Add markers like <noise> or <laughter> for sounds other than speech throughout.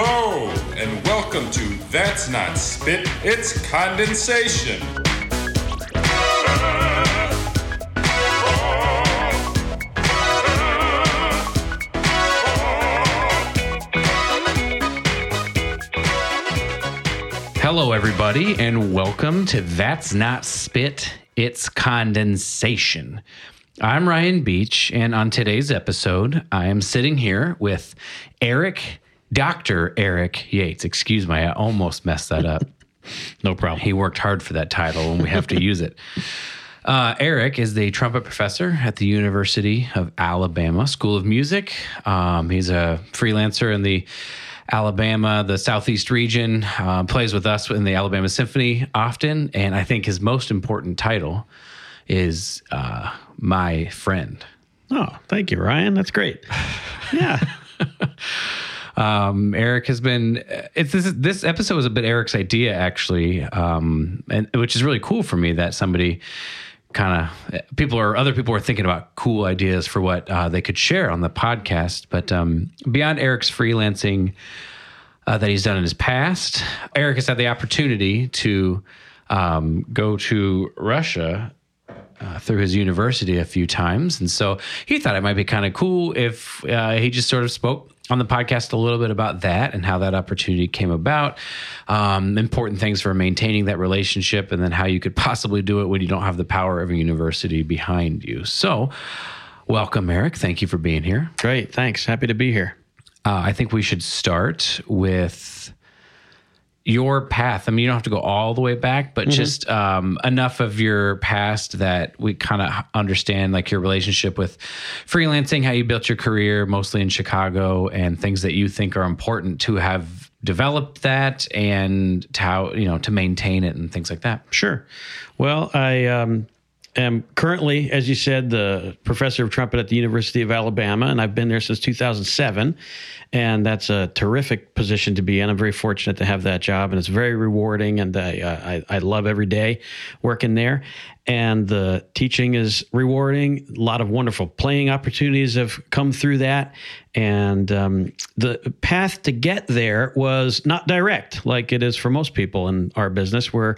Hello, and welcome to That's Not Spit, It's Condensation. Hello, everybody, and welcome to That's Not Spit, It's Condensation. I'm Ryan Beach, and on today's episode, I am sitting here with Eric, Dr. Eric Yates. Excuse me, I almost messed that up. <laughs> No problem. He worked hard for that title, and we have to use it. <laughs> Uh, Eric is the trumpet professor at the University of Alabama School of Music. Um, he's a freelancer in the Alabama, the Southeast region, uh, plays with us in the Alabama Symphony often. And I think his most important title is uh, My Friend. Oh, thank you, Ryan. That's great. <laughs> Yeah. Um, Eric has been. It's this. This episode was a bit Eric's idea, actually, um, and which is really cool for me that somebody kind of people or other people are thinking about cool ideas for what uh, they could share on the podcast. But um, beyond Eric's freelancing uh, that he's done in his past, Eric has had the opportunity to um, go to Russia uh, through his university a few times. And so he thought it might be kind of cool if uh, he just sort of spoke on the podcast a little bit about that and how that opportunity came about, um, important things for maintaining that relationship, and then how you could possibly do it when you don't have the power of a university behind you. So, welcome, Eric. Thank you for being here. Great. Thanks. Happy to be here. Uh, I think we should start with your path. I mean, you don't have to go all the way back, but just um, enough of your past that we kind of understand, like your relationship with freelancing, how you built your career, mostly in Chicago, and things that you think are important to have developed that and to how you know to maintain it and things like that. Sure. Well, I um, am currently, as you said, the professor of trumpet at the University of Alabama, and I've been there since 2007. And that's a terrific position to be in. I'm very fortunate to have that job, and it's very rewarding. And I, I, I love every day working there. And the teaching is rewarding. A lot of wonderful playing opportunities have come through that. And um, the path to get there was not direct, like it is for most people in our business, where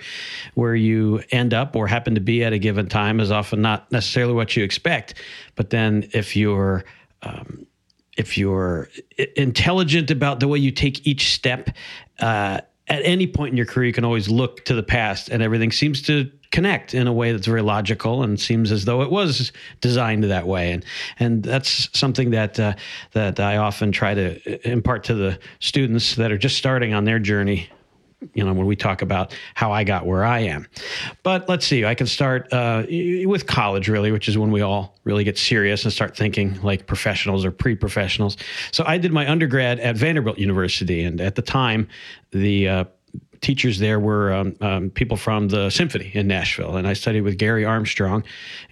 where you end up or happen to be at a given time is often not necessarily what you expect. But then if you're um, if you're intelligent about the way you take each step, uh, at any point in your career, you can always look to the past, and everything seems to connect in a way that's very logical and seems as though it was designed that way. And and that's something that uh, that I often try to impart to the students that are just starting on their journey you know when we talk about how I got where I am. But let's see, I can start uh, with college really, which is when we all really get serious and start thinking like professionals or pre-professionals. So I did my undergrad at Vanderbilt University, and at the time, the uh, teachers there were um, um, people from the symphony in Nashville, and I studied with Gary Armstrong,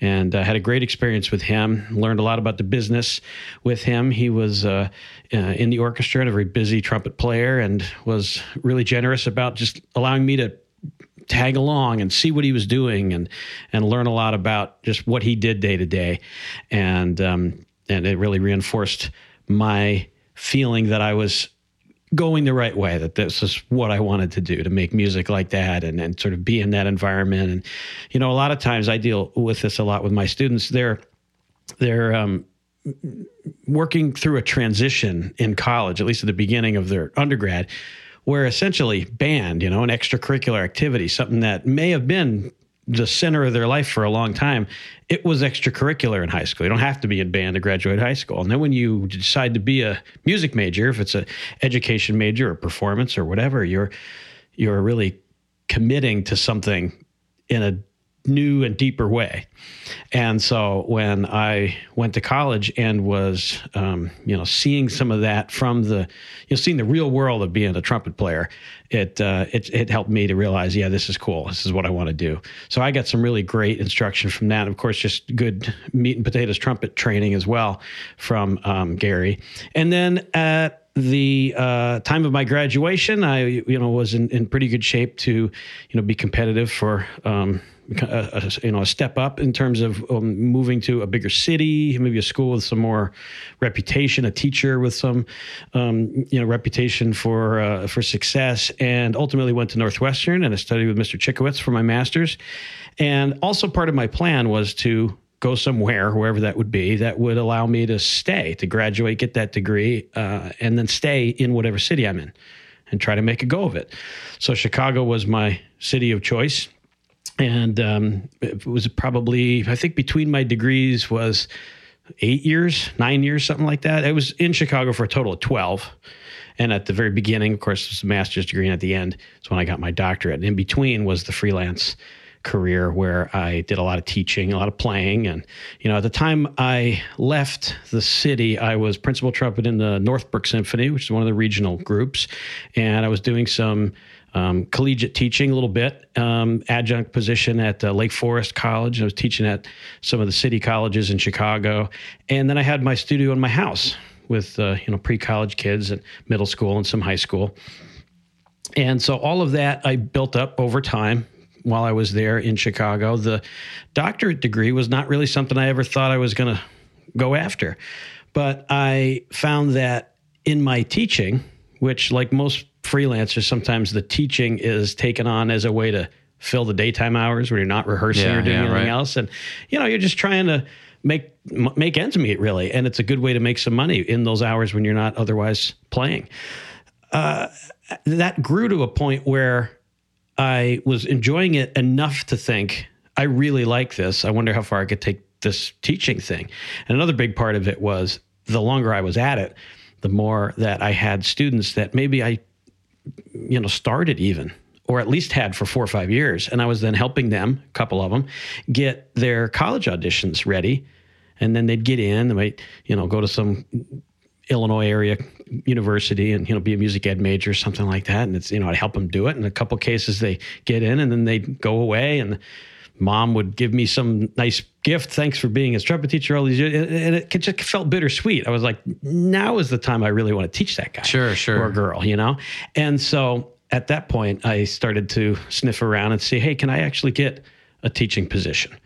and uh, had a great experience with him. Learned a lot about the business with him. He was uh, uh, in the orchestra and a very busy trumpet player, and was really generous about just allowing me to tag along and see what he was doing and and learn a lot about just what he did day to day, and um, and it really reinforced my feeling that I was going the right way that this is what I wanted to do to make music like that and, and sort of be in that environment. And, you know, a lot of times I deal with this a lot with my students. They're, they're, um, working through a transition in college, at least at the beginning of their undergrad, where essentially band, you know, an extracurricular activity, something that may have been the center of their life for a long time, it was extracurricular in high school. You don't have to be in band to graduate high school. And then when you decide to be a music major, if it's a education major or performance or whatever, you're you're really committing to something in a new and deeper way. And so when I went to college and was, um, you know, seeing some of that from the, you know, seeing the real world of being a trumpet player, it, uh, it, it helped me to realize, yeah, this is cool. This is what I want to do. So I got some really great instruction from that. Of course, just good meat and potatoes trumpet training as well from um, Gary. And then at the uh, time of my graduation, I you know was in, in pretty good shape to you know be competitive for um, a, a, you know a step up in terms of um, moving to a bigger city, maybe a school with some more reputation, a teacher with some um, you know reputation for uh, for success, and ultimately went to Northwestern and I studied with Mr. Cichowicz for my master's. And also part of my plan was to go somewhere, wherever that would be, that would allow me to stay, to graduate, get that degree, uh, and then stay in whatever city I'm in and try to make a go of it. So Chicago was my city of choice. And um, it was probably, I think between my degrees was eight years, nine years, something like that. I was in Chicago for a total of 12. And at the very beginning, of course, it was a master's degree. And at the end, is when I got my doctorate. And in between was the freelance career where I did a lot of teaching, a lot of playing. And, you know, at the time I left the city, I was principal trumpet in the Northbrook Symphony, which is one of the regional groups. And I was doing some um, collegiate teaching a little bit, um, adjunct position at uh, Lake Forest College. I was teaching at some of the city colleges in Chicago. And then I had my studio in my house with, uh, you know, pre college kids and middle school and some high school. And so all of that I built up over time while I was there in Chicago. The doctorate degree was not really something I ever thought I was going to go after. But I found that in my teaching, which, like most freelancers, sometimes the teaching is taken on as a way to fill the daytime hours when you're not rehearsing Yeah, or doing yeah, anything right. else. And, you know, you're just trying to make m- make ends meet really and it's a good way to make some money in those hours when you're not otherwise playing uh, that grew to a point where I was enjoying it enough to think, I really like this. I wonder how far I could take this teaching thing. And another big part of it was the longer I was at it, the more that I had students that maybe I, you know, started even or at least had for four or five years. And I was then helping them, a couple of them, get their college auditions ready. And then they'd get in, they might, you know, go to some Illinois area university and you know be a music ed major or something like that and it's you know I'd help them do it in a couple cases they get in and then they'd go away and mom would give me some nice gift thanks for being a trumpet teacher all these years and it just felt bittersweet I was like now is the time I really want to teach that guy Sure, sure. or girl you know and so at that point I started to sniff around and see hey can I actually get a teaching position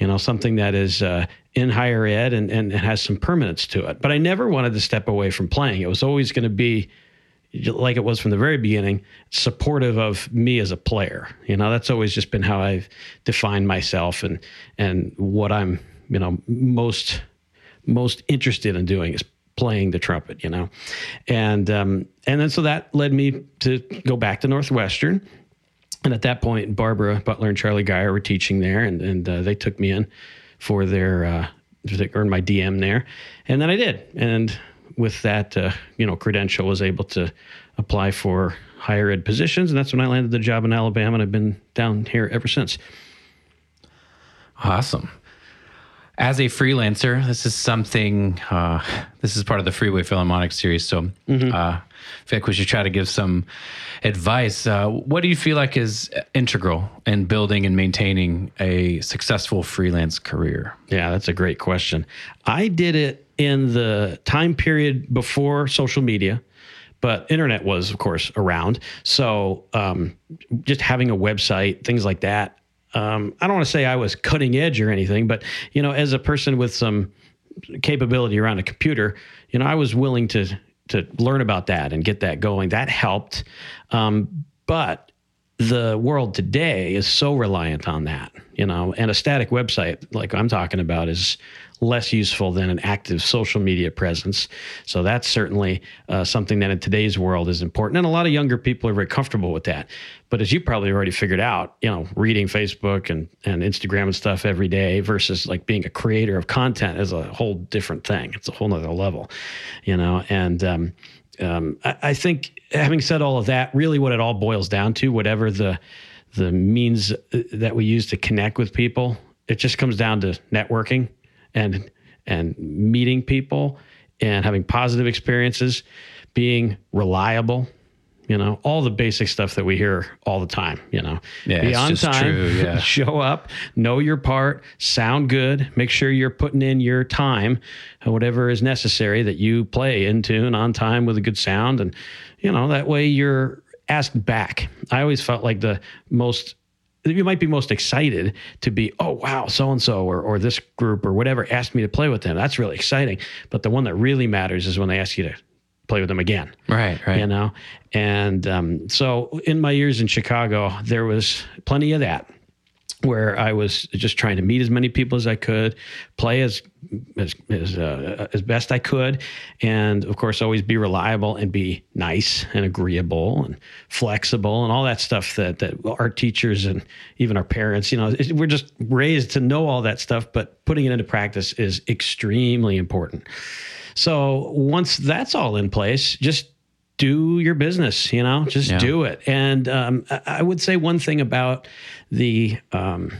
you know, something that is uh, in higher ed and, and, and has some permanence to it. But I never wanted to step away from playing. It was always going to be like it was from the very beginning, supportive of me as a player. You know, that's always just been how I've defined myself and and what I'm, you know, most most interested in doing is playing the trumpet, you know. And um and then so that led me to go back to Northwestern and at that point, Barbara Butler and Charlie Geyer were teaching there, and and uh, they took me in for their uh, to earn my DM there, and then I did, and with that, uh, you know, credential, was able to apply for higher ed positions, and that's when I landed the job in Alabama, and I've been down here ever since. Awesome. As a freelancer, this is something. Uh, this is part of the Freeway Philharmonic series. So, uh, Vic, we should try to give some advice. Uh, what do you feel like is integral in building and maintaining a successful freelance career? Yeah, that's a great question. I did it in the time period before social media, but internet was, of course, around. So um, just having a website, things like that. Um, I don't want to say I was cutting edge or anything, but you know, as a person with some capability around a computer, you know, I was willing to to learn about that and get that going. That helped. Um, but the world today is so reliant on that, you know, and a static website like I'm talking about is less useful than an active social media presence. So that's certainly uh, something that in today's world is important. And a lot of younger people are very comfortable with that. But as you probably already figured out, you know, reading Facebook and, and Instagram and stuff every day versus like being a creator of content is a whole different thing. It's a whole nother level, you know, and, um, um, I, I think having said all of that, really what it all boils down to, whatever the the means uh, that we use to connect with people, it just comes down to networking and and meeting people and having positive experiences, being reliable, you know, all the basic stuff that we hear all the time, you know. Yeah, Be on time, true, yeah. <laughs> show up, know your part, sound good, make sure you're putting in your time, whatever is necessary that you play in tune on time with a good sound. And, you know, that way you're asked back. I always felt like the most you might be most excited to be, oh wow, so and so or or this group or whatever asked me to play with them. That's really exciting. But the one that really matters is when they ask you to play with them again. Right, right. You know, and um, so in my years in Chicago, there was plenty of that where I was just trying to meet as many people as I could, play as as as, uh, as best I could, and of course always be reliable and be nice and agreeable and flexible and all that stuff that that our teachers and even our parents, you know, we're just raised to know all that stuff, but putting it into practice is extremely important. So once that's all in place, just do your business, you know, just Yeah. do it. And um, I- would say one thing about the, um,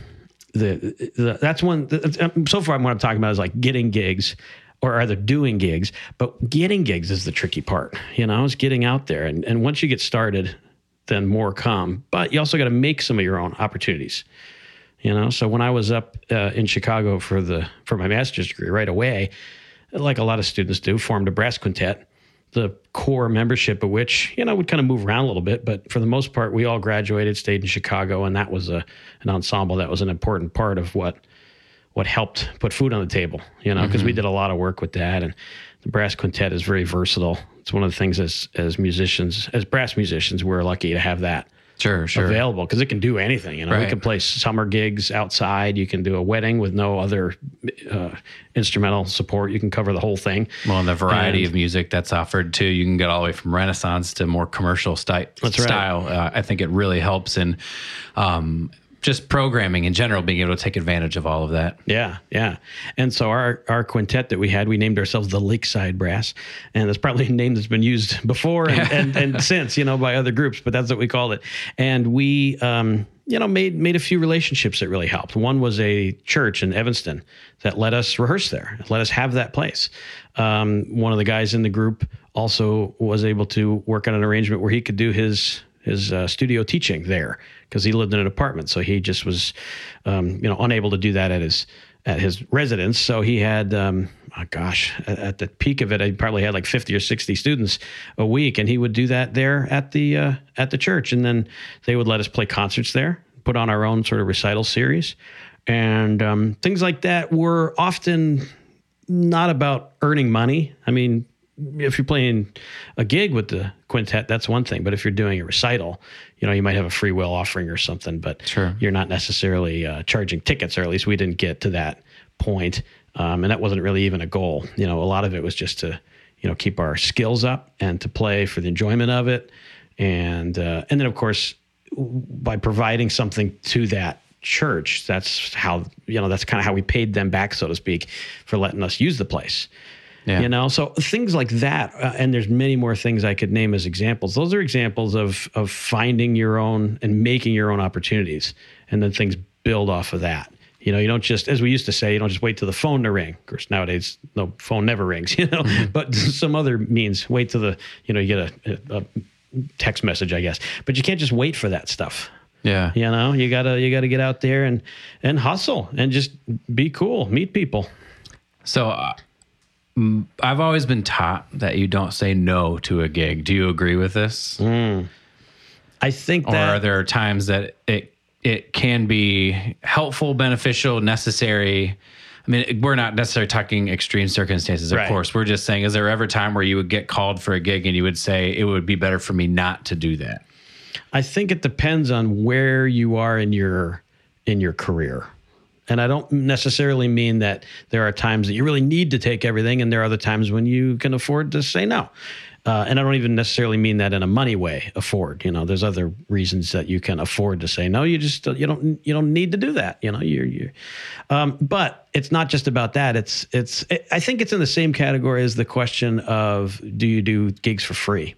the, the that's one, the, so far what I'm talking about is like getting gigs or either doing gigs, but getting gigs is the tricky part, you know, is getting out there. And, and once you get started, then more come. But you also got to make some of your own opportunities you know so when i was up uh, in chicago for the for my master's degree right away like a lot of students do formed a brass quintet the core membership of which you know would kind of move around a little bit but for the most part we all graduated stayed in chicago and that was a an ensemble that was an important part of what what helped put food on the table you know because we mm-hmm. did a lot of work with that and the brass quintet is very versatile. It's one of the things as as musicians as brass musicians we're lucky to have that Sure, sure. available because it can do anything. You know, we can play summer gigs outside. You can do a wedding with no other uh, instrumental support. You can cover the whole thing. Well, and the variety And- of music that's offered too, you can get all the way from Renaissance to more commercial sty- That's right. style. Uh, I think it really helps in um, just programming in general, being able to take advantage of all of that. Yeah, yeah. And so our our quintet that we had, we named ourselves the Lakeside Brass, and that's probably a name that's been used before and, and, <laughs> and since, you know, by other groups, but that's what we called it. And we, um, you know, made made a few relationships that really helped. One was a church in Evanston that let us rehearse there, let us have that place. Um, one of the guys in the group also was able to work on an arrangement where he could do his his uh, studio teaching there because he lived in an apartment, so he just was, um, you know, unable to do that at his at his residence. So he had, um, oh gosh, at, at the peak of it, he probably had like fifty or sixty students a week, and he would do that there at the uh, at the church, and then they would let us play concerts there, put on our own sort of recital series, and um, things like that were often not about earning money. I mean, if you're playing a gig with the quintet, that's one thing. But if you're doing a recital, you know, you might have a free will offering or something, but Sure. you're not necessarily uh, charging tickets, or at least we didn't get to that point. Um, and that wasn't really even a goal. You know, a lot of it was just to, you know, keep our skills up and to play for the enjoyment of it. And, uh, and then of course, by providing something to that church, that's how, you know, that's kind of how we paid them back, so to speak, for letting us use the place. Yeah. You know, so things like that, uh, and there's many more things I could name as examples. Those are examples of of finding your own and making your own opportunities, and then things build off of that. You know, you don't just, as we used to say, you don't just wait till the phone to ring. Of course, nowadays, no phone never rings. <laughs> You know, but some other means. Wait till the, you know, you get a, a text message, I guess. But you can't just wait for that stuff. Yeah. You know, you gotta you gotta get out there and and hustle and just be cool, meet people. So uh, Mm, I've always been taught that you don't say no to a gig. Do you agree with this? Hmm. I think or that are there times that it it can be helpful, beneficial, necessary? I mean, we're not necessarily talking extreme circumstances, of Right. course. We're just saying, is there ever a time where you would get called for a gig and you would say it would be better for me not to do that? I think it depends on where you are in your in your career. And I don't necessarily mean that there are times that you really need to take everything, and there are other times when you can afford to say no. Uh, and I don't even necessarily mean that in a money way. Afford, you know, there's other reasons that you can afford to say no. You just you don't you don't need to do that. You know, you're you're. Um, but it's not just about that. It's it's. I think it's in the same category as the question of do you do gigs for free,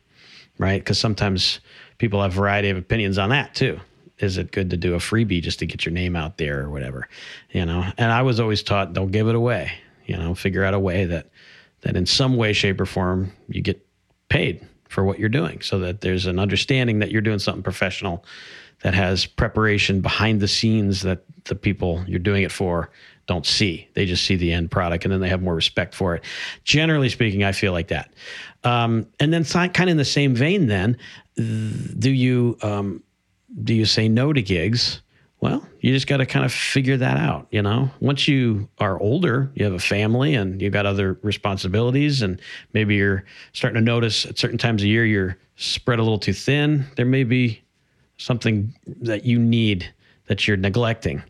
right? Because sometimes people have a variety of opinions on that too. Is it good to do a freebie just to get your name out there or whatever? You know, and I was always taught don't give it away. You know, figure out a way that that in some way, shape, or form you get paid for what you're doing, so that there's an understanding that you're doing something professional that has preparation behind the scenes that the people you're doing it for don't see. They just see the end product and then they have more respect for it. Generally speaking, I feel like that. Um, and then kind of in the same vein, then, do you um, do you say no to gigs well, you just got to kind of figure that out, you know. Once you are older, you have a family and you've got other responsibilities, and maybe you're starting to notice at certain times of year you're spread a little too thin. There may be something that you need that you're neglecting.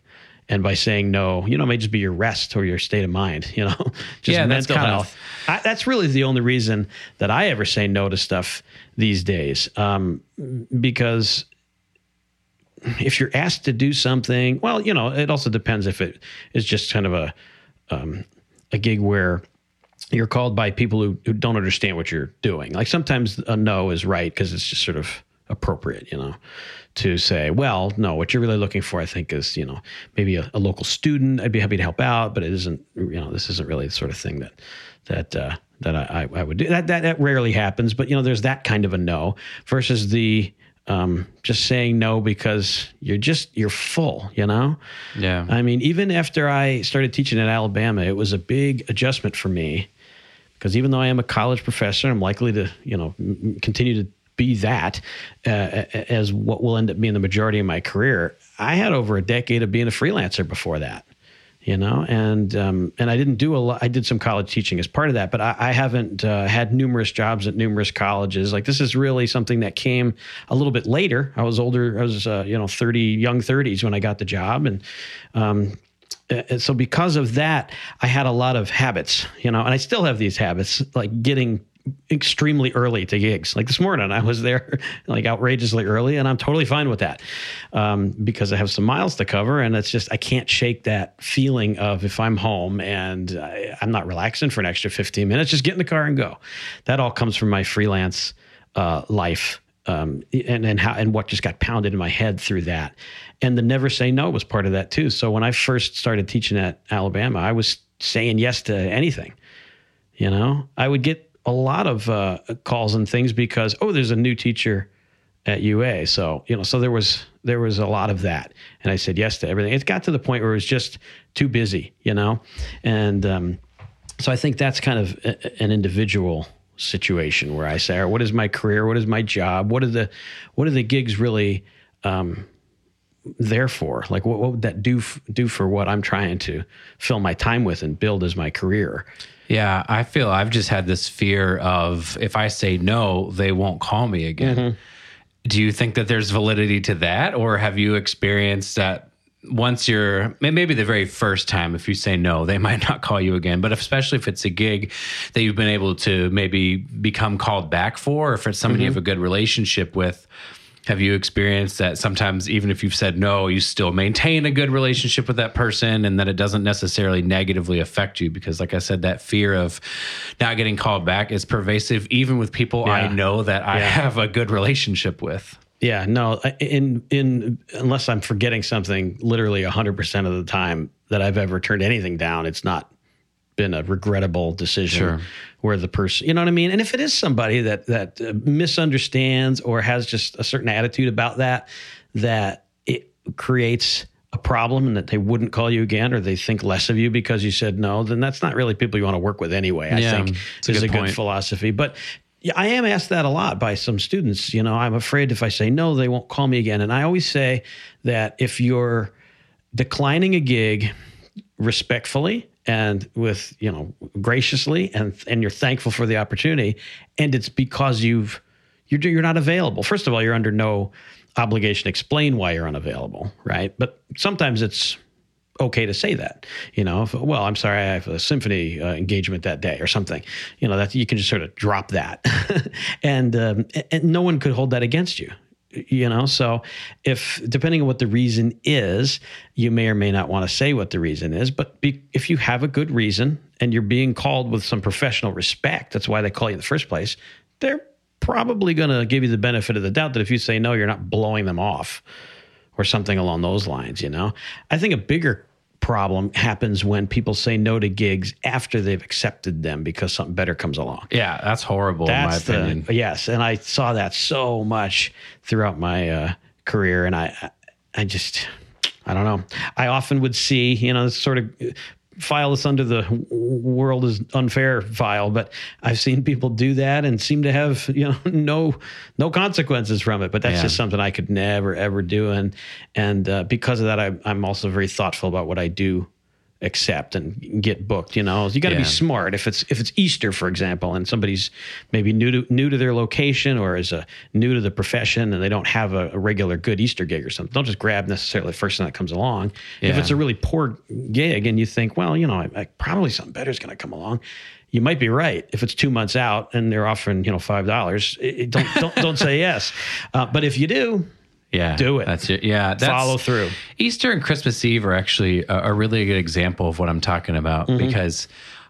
And by saying no, you know, it may just be your rest or your state of mind, you know, <laughs> just Yeah, that's mental of- health. I, that's really the only reason that I ever say no to stuff these days. Um, because if you're asked to do something, well, you know, it also depends if it is just kind of a um, a gig where you're called by people who, who don't understand what you're doing. Like sometimes a no is right because it's just sort of appropriate, you know, to say, well, no, what you're really looking for, I think, is you know maybe a, a local student. I'd be happy to help out, but it isn't, you know, this isn't really the sort of thing that that uh, that I, I would do. That, that that rarely happens, but you know, there's that kind of a no versus the um, just saying no because you're just you're full, you know. Yeah. I mean, even after I started teaching at Alabama, it was a big adjustment for me because even though I am a college professor, I'm likely to, you know, m- continue to be that uh, as what will end up being the majority of my career. I had over a decade of being a freelancer before that, you know, and um, and I didn't do a lot. I did some college teaching as part of that, but I, I haven't uh, had numerous jobs at numerous colleges. Like this is really something that came a little bit later. I was older. I was uh, you know 30, young 30s when I got the job, and um, and so because of that i had a lot of habits you know and i still have these habits like getting extremely early to gigs like this morning i was there <laughs> like outrageously early and i'm totally fine with that um, because i have some miles to cover and it's just i can't shake that feeling of if i'm home and I, i'm not relaxing for an extra 15 minutes just get in the car and go that all comes from my freelance uh, life um, and and how and what just got pounded in my head through that, and the never say no was part of that too. So when I first started teaching at Alabama, I was saying yes to anything. You know, I would get a lot of uh, calls and things because oh, there's a new teacher at UA, so you know, so there was there was a lot of that, and I said yes to everything. It got to the point where it was just too busy, you know, and um, so I think that's kind of a, an individual situation where I say, "All right, what is my career? What is my job? What are the what are the gigs really um, there for? Like, what, what would that do f- do for what I'm trying to fill my time with and build as my career? Yeah, I feel I've just had this fear of if I say no, they won't call me again. Mm-hmm. Do you think that there's validity to that, or have you experienced that once you're maybe the very first time, if you say no, they <laughs> might not call you again. But especially if it's a gig that you've been able to maybe become called back for, or if it's somebody you mm-hmm. have a good relationship with. Have you experienced that sometimes, even if you've said no, you still maintain a good relationship with that person and that it doesn't necessarily negatively affect you? Because, like I said, that fear of not getting called back is pervasive, even with people I know that I have a good relationship with. Yeah, no, in in unless I'm forgetting something, literally 100% of the time that I've ever turned anything down, it's not been a regrettable decision Sure. where the person, you know what I mean? And if it is somebody that that uh, misunderstands or has just a certain attitude about that that it creates a problem and that they wouldn't call you again or they think less of you because you said no, then that's not really people you want to work with anyway. I Yeah, think it's a is good a good philosophy. But yeah, I am asked that a lot by some students. You know, I'm afraid if I say no, they won't call me again. And I always say that if you're declining a gig respectfully and with you know graciously and and you're thankful for the opportunity. And it's because you've you're you're not available. First of all you're under no obligation to explain why you're unavailable right? But sometimes it's okay to say that you know if, well i'm sorry i have a symphony uh, engagement that day or something. You know that you can just sort of drop that. <laughs> And um, and no one could hold that against you you know? So if depending on what the reason is you may or may not want to say what the reason is but be, if you have a good reason and you're being called with some professional respect that's why they call you in the first place they're probably going to give you the benefit of the doubt that if you say no you're not blowing them off or something along those lines you know? I think a bigger problem happens when people say no to gigs after they've accepted them because something better comes along Yeah, that's horrible that's in my opinion. yes, and I saw that so much throughout my uh, career, and I, I just, I don't know. I often would see, you know, sort of file this under the world is unfair file, but I've seen people do that and seem to have <laughs> you know no no consequences from it. But that's Yeah. just something I could never ever do, and and uh, because of that, I, I'm also very thoughtful about what I do accept and get booked you know? You got to Yeah. be smart. If it's if it's easter for example and somebody's maybe new to new to their location or is a new to the profession and they don't have a, a regular good easter gig or something don't just grab necessarily the first thing that comes along. If it's a really poor gig and you think well you know I, I, probably something better is going to come along you might be right. If it's two months out and they're offering you know five dollars don't don't don't say yes. Uh, but if you do Yeah, Do it. That's it. Yeah, that's, Follow through. Easter and Christmas Eve are actually a, a really good example of what I'm talking about Mm-hmm. because,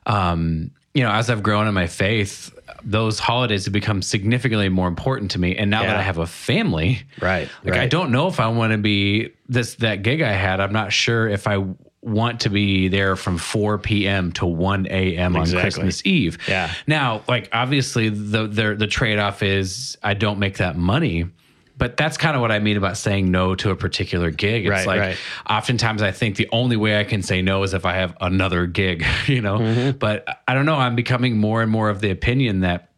um, you know, as I've grown in my faith, those holidays have become significantly more important to me. And now that I have a family, Right, Like I don't know if I want to be this that gig I had. I'm not sure if I want to be there from 4 p.m. to 1 a.m. on Christmas Eve. Yeah. Now, like obviously the the the trade off is I don't make that money. But that's kind of what I mean about saying no to a particular gig. It's Right, like right. oftentimes I think the only way I can say no is if I have another gig, <laughs> you know. Mm-hmm. But I don't know. I'm becoming more and more of the opinion that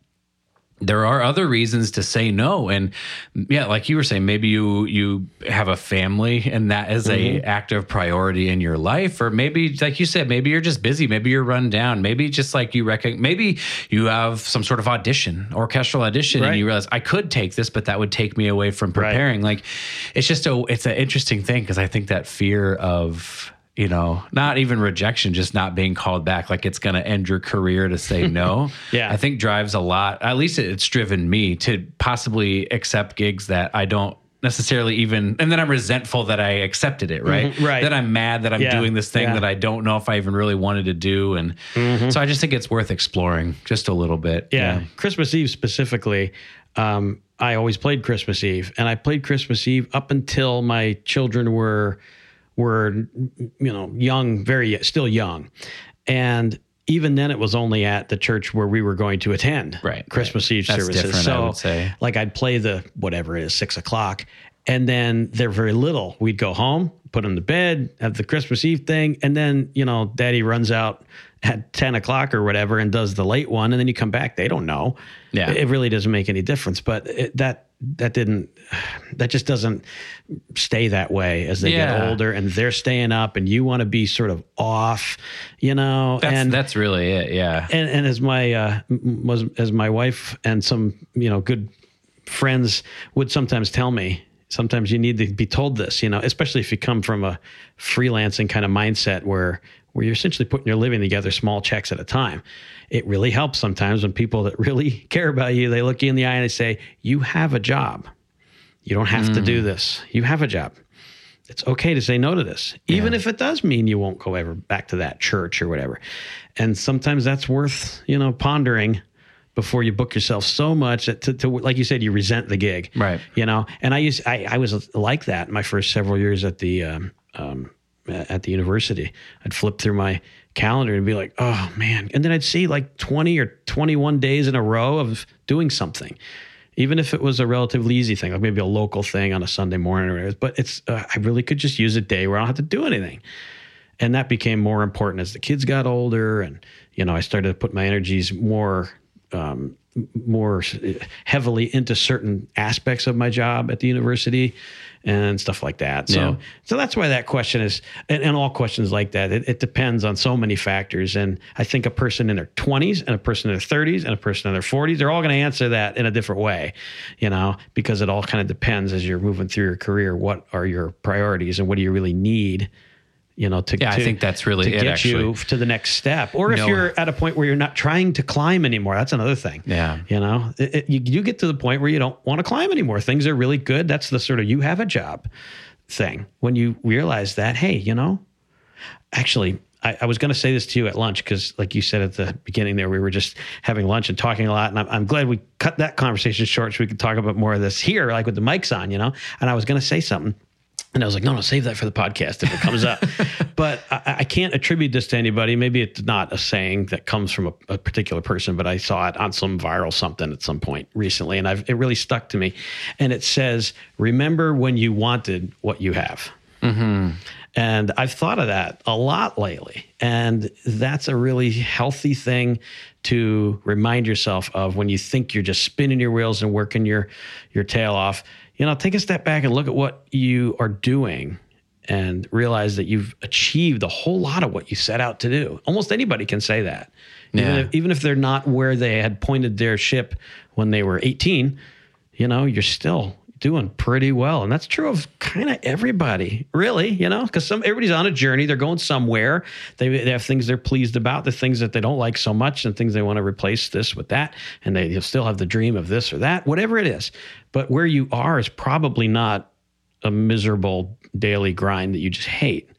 there are other reasons to say no. And yeah like you were saying maybe you you have a family and that is a mm-hmm. active priority in your life. Or maybe like you said maybe you're just busy. Maybe you're run down. Maybe just like you reckon maybe you have some sort of audition orchestral audition Right. and you realize i could take this but that would take me away from preparing. Like it's just a it's an interesting thing because i think that fear of you know, not even rejection, just not being called back, like it's going to end your career to say no. <laughs> Yeah. I think drives a lot. At least it's driven me to possibly accept gigs that I don't necessarily even, and then I'm resentful that I accepted it, right? Mhm, right. That I'm mad that I'm Yeah, doing this thing yeah. Mm-hmm. that I don't know if I even really wanted to do. And so I just think it's worth exploring just a little bit. Yeah. Christmas Eve specifically, um, I always played Christmas Eve, and I played Christmas Eve up until my children were were you know young, very still young, and even then it was only at the church where we were going to attend Right, Christmas right. Eve That's services. different, I so would say. like I'd play the whatever it is six o'clock. And then they're very little. We'd go home, put them to bed, have the Christmas Eve thing, and then you know, Daddy runs out at ten o'clock or whatever and does the late one, and then you come back. They don't know. Yeah. it really doesn't make any difference. But it, that that didn't that just doesn't stay that way as they get older and they're staying up, and you want to be sort of off, you know. That's, and that's really it. Yeah. and and as my uh, was as my wife and some you know good friends would sometimes tell me sometimes you need to be told this you know especially if you come from a freelancing kind of mindset where where you're essentially putting your living together small checks at a time it really helps sometimes when people that really <laughs> care about you they look you in the eye and they say you have a job you don't have to do this you have a job it's okay to say no to this, even if it does mean you won't go ever back to that church or whatever. And sometimes that's worth, you know, pondering before you book yourself so much that to, to like you said, you resent the gig, Right. You know, and I used I, I was like that my first several years at the um, um, at the university. I'd flip through my calendar and be like, oh man, and then I'd see like twenty or twenty one days in a row of doing something even if it was a relatively easy thing, like maybe a local thing on a Sunday morning or whatever. But it's uh, I really could just use a day where I don't have to do anything, and that became more important as the kids got older, and you know I started to put my energies more. Um, more heavily into certain aspects of my job at the university and stuff like that. So, Yeah. so that's why that question is, and, and all questions like that, it, it depends on so many factors. And I think a person in their 20s and a person in their 30s and a person in their 40s, they're all going to answer that in a different way, you know, because it all kind of depends as you're moving through your career. What are your priorities and what do you really need? You know, to, Yeah, I think that's really to get you to the next step. Or if No. you're at a point where you're not trying to climb anymore, that's another thing. Yeah. You know, it, it- you, you get to the point where you don't want to climb anymore. Things are really good. That's the sort of you have a job thing. When you realize that, hey, you know, actually, I, I was going to say this to you at lunch because, like you said at the beginning there, we were just having lunch and talking a lot. And I'm, I'm glad we cut that conversation short so we could talk about more of this here, like with the mics on, you know. And I was going to say something. And I was like, no, no, save that for the podcast if it comes up. <laughs> but I, I can't attribute this to anybody. Maybe it's not a saying that comes from a, a particular person, but I saw it on some viral something at some point recently, and I've, it really stuck to me. And it says, "Remember when you wanted what you have." Mm-hmm. And I've thought of that a lot lately. And that's a really healthy thing to remind yourself of when you think you're just spinning your wheels and working your your tail off. You know, take a step back and look at what you are doing and realize that you've achieved a whole lot of what you set out to do. Almost anybody can say that. Even, if, even if they're not where they had pointed their ship when they were 18, you know, you're still doing pretty well. And that's true of kind of everybody, really, you know, because some everybody's on a journey. They're going somewhere. They, they have things they're pleased about, the things that they don't like so much, and things they want to replace this with that. And they still have the dream of this or that, whatever it is. But where you are is probably not a miserable daily grind that you just hate.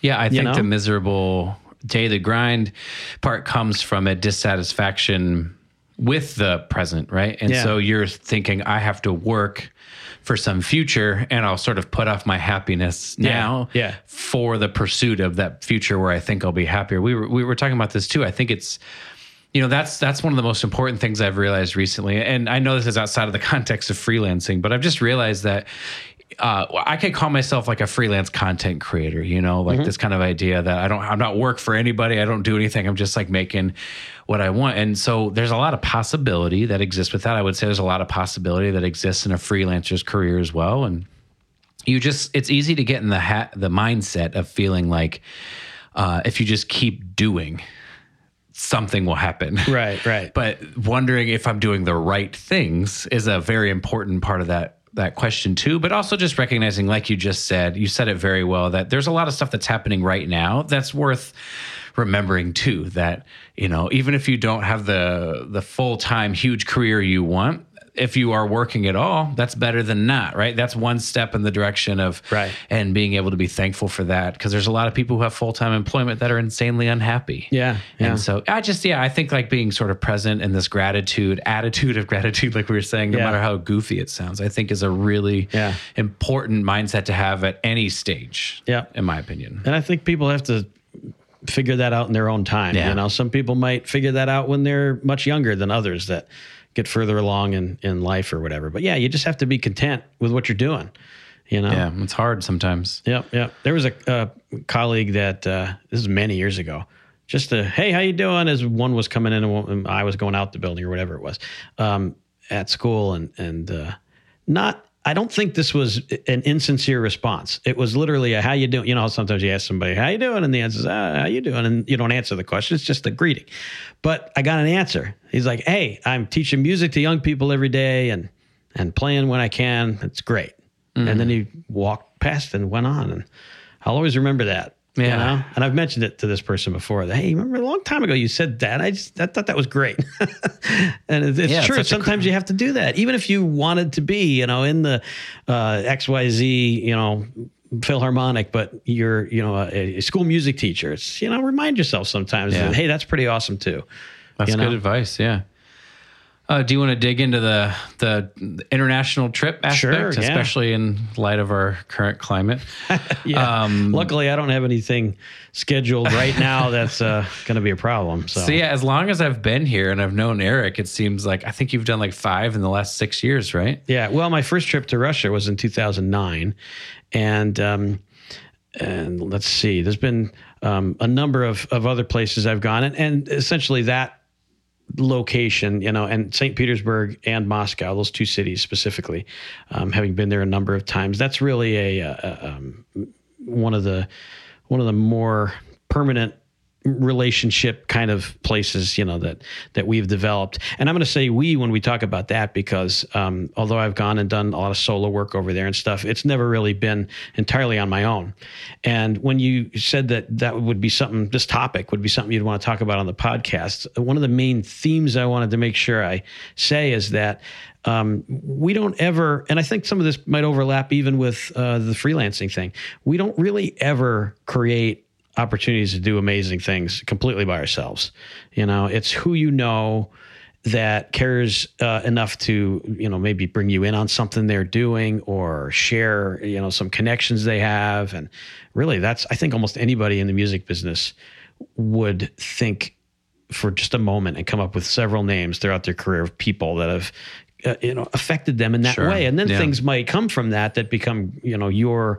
Yeah, I think know? the miserable day the grind part comes from a dissatisfaction with the present, right? And Yeah. so you're thinking, I have to work for some future and I'll sort of put off my happiness Yeah, now yeah. for the pursuit of that future where I think I'll be happier. We were we were talking about this too. I think it's you know that's that's one of the most important things I've realized recently, and I know this is outside of the <laughs> context of freelancing, but I've just realized that uh, I could call myself like a freelance content creator. You know, like this kind of idea that I don't I'm not work for anybody. I don't do anything. I'm just like making what I want, and so there's a lot of possibility that exists with that. I would say there's a lot of possibility that exists in a freelancer's career as well, and you just it's easy to get in the hat the mindset of feeling like uh, if you just keep doing something will happen Right, right. <laughs> but wondering if i'm doing the right things is a very important part of that that question too but also just recognizing like you just said you said it very well that there's a lot of stuff that's happening right now that's worth remembering too that you know even if you don't have the the full-time huge career you want if you are working at all that's better than not right that's one step in the direction of Right. and being able to be thankful for that because there's a lot of people who have full-time employment that are insanely unhappy Yeah, yeah. and so I just, yeah, I think like being sort of present in this gratitude, attitude of gratitude, like we were saying, no Yeah. matter how goofy it sounds, I think is a really Yeah. important mindset to have at any stage. Yeah. In my opinion. And I think people have to figure that out in their own time. Yeah. You know, some people might figure that out when they're much younger than others that get further along in, in life or whatever. But yeah, you just have to be content with what you're doing. You know? Yeah. It's hard sometimes. Yep, yep. There was a, a colleague that uh, this is many years ago. Just a hey, how you doing? As one was coming in and and I was going out the building or whatever it was um, at school, and and uh, not. I don't think this was an insincere response. It was literally a "How you doing?" You know, how sometimes you ask somebody "How you doing?" and the answer is ah, "How you doing?" and you don't answer the question. It's just a greeting. But I got an answer. He's like, "Hey, I'm teaching music to young people every day, and and playing when I can. It's great." And then he walked past and went on. And I'll always remember that. You Yeah. know? And I've mentioned it to this person before. That, hey, remember a long time ago you said that? I just I thought that was great. <laughs> and it's, it's Yeah, true. a Sometimes you have to do that, even if you wanted to be, you know, in the uh, X Y Z, you know. Philharmonic, but you're, you know, a, a school music teacher. It's, you know, remind yourself sometimes Yeah. that, hey, that's pretty awesome too. That's You know? good advice. Yeah. Uh, do you want to dig into the the international trip aspect, Sure, yeah. especially in light of our current climate? <laughs> Yeah. Um, Luckily, I don't have anything scheduled right now <laughs> that's uh, going to be a problem. So, So yeah, as long as I've been here and I've known Eric, it seems like I think you've done like five in the last six years, right? Yeah, well, my first trip to Russia was in 2009, and um, and let's see, there's been um, a number of, of other places I've gone, and, and essentially that location, you know, and St. Petersburg and Moscow, those two cities specifically, um, having been there a number of times, that's really a, a, a um, one of the one of the more permanent relationship kind of places you know that that we've developed and i'm going to say we when we talk about that because um, although i've gone and done a lot of solo work over there and stuff it's never really been entirely on my own and when you said that that would be something this topic would be something you'd want to talk about on the podcast one of the main themes i wanted to make sure i say is that um, we don't ever, and I think some of this might overlap even with uh, the freelancing thing. We don't really ever create opportunities to do amazing things completely by ourselves. You know, it's who you know that cares uh, enough to you know maybe bring you in on something they're doing or share you know some connections they have and really that's i think almost anybody in the music business would think for just a moment and come up with several names throughout their career of people that have uh, you know affected them in that Sure. way and then Yeah. things might come from that that become you know your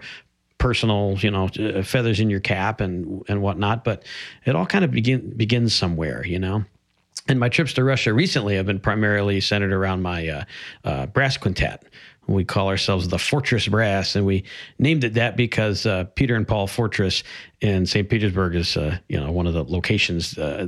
personal, you know, feathers in your cap and and whatnot. But it all kind of begin begins somewhere, you know. And my trips to Russia recently have been primarily centered around my uh, uh, brass quintet. We call ourselves the Fortress Brass, and we named it that because uh, Peter and Paul Fortress in St. Petersburg is, uh, you know, one of the locations uh,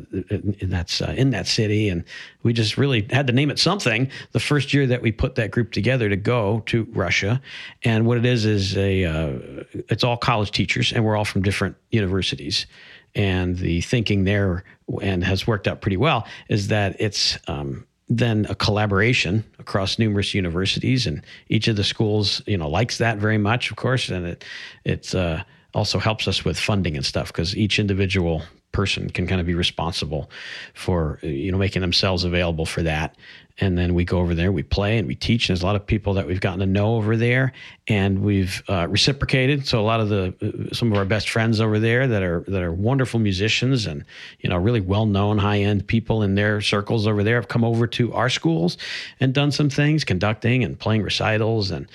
that's uh, in that city, and we just really had to name it something. The first year that we put that group together to go to Russia, and what it is is a, uh, it's all college teachers, and we're all from different universities, and the thinking there and has worked out pretty well is that it's um, then a collaboration across numerous universities and each of the schools you know likes that very much of course and it it's uh, also helps us with funding and stuff because each individual person can kind of be responsible for you know making themselves available for that. And then we go over there we play and we teach. And there's a lot of people that we've gotten to know over there and we've uh, reciprocated. So a lot of the uh, some of our best friends over there that are that are wonderful musicians and you know really well-known high-end people in their circles over there have come over to our schools and done some things conducting and playing recitals and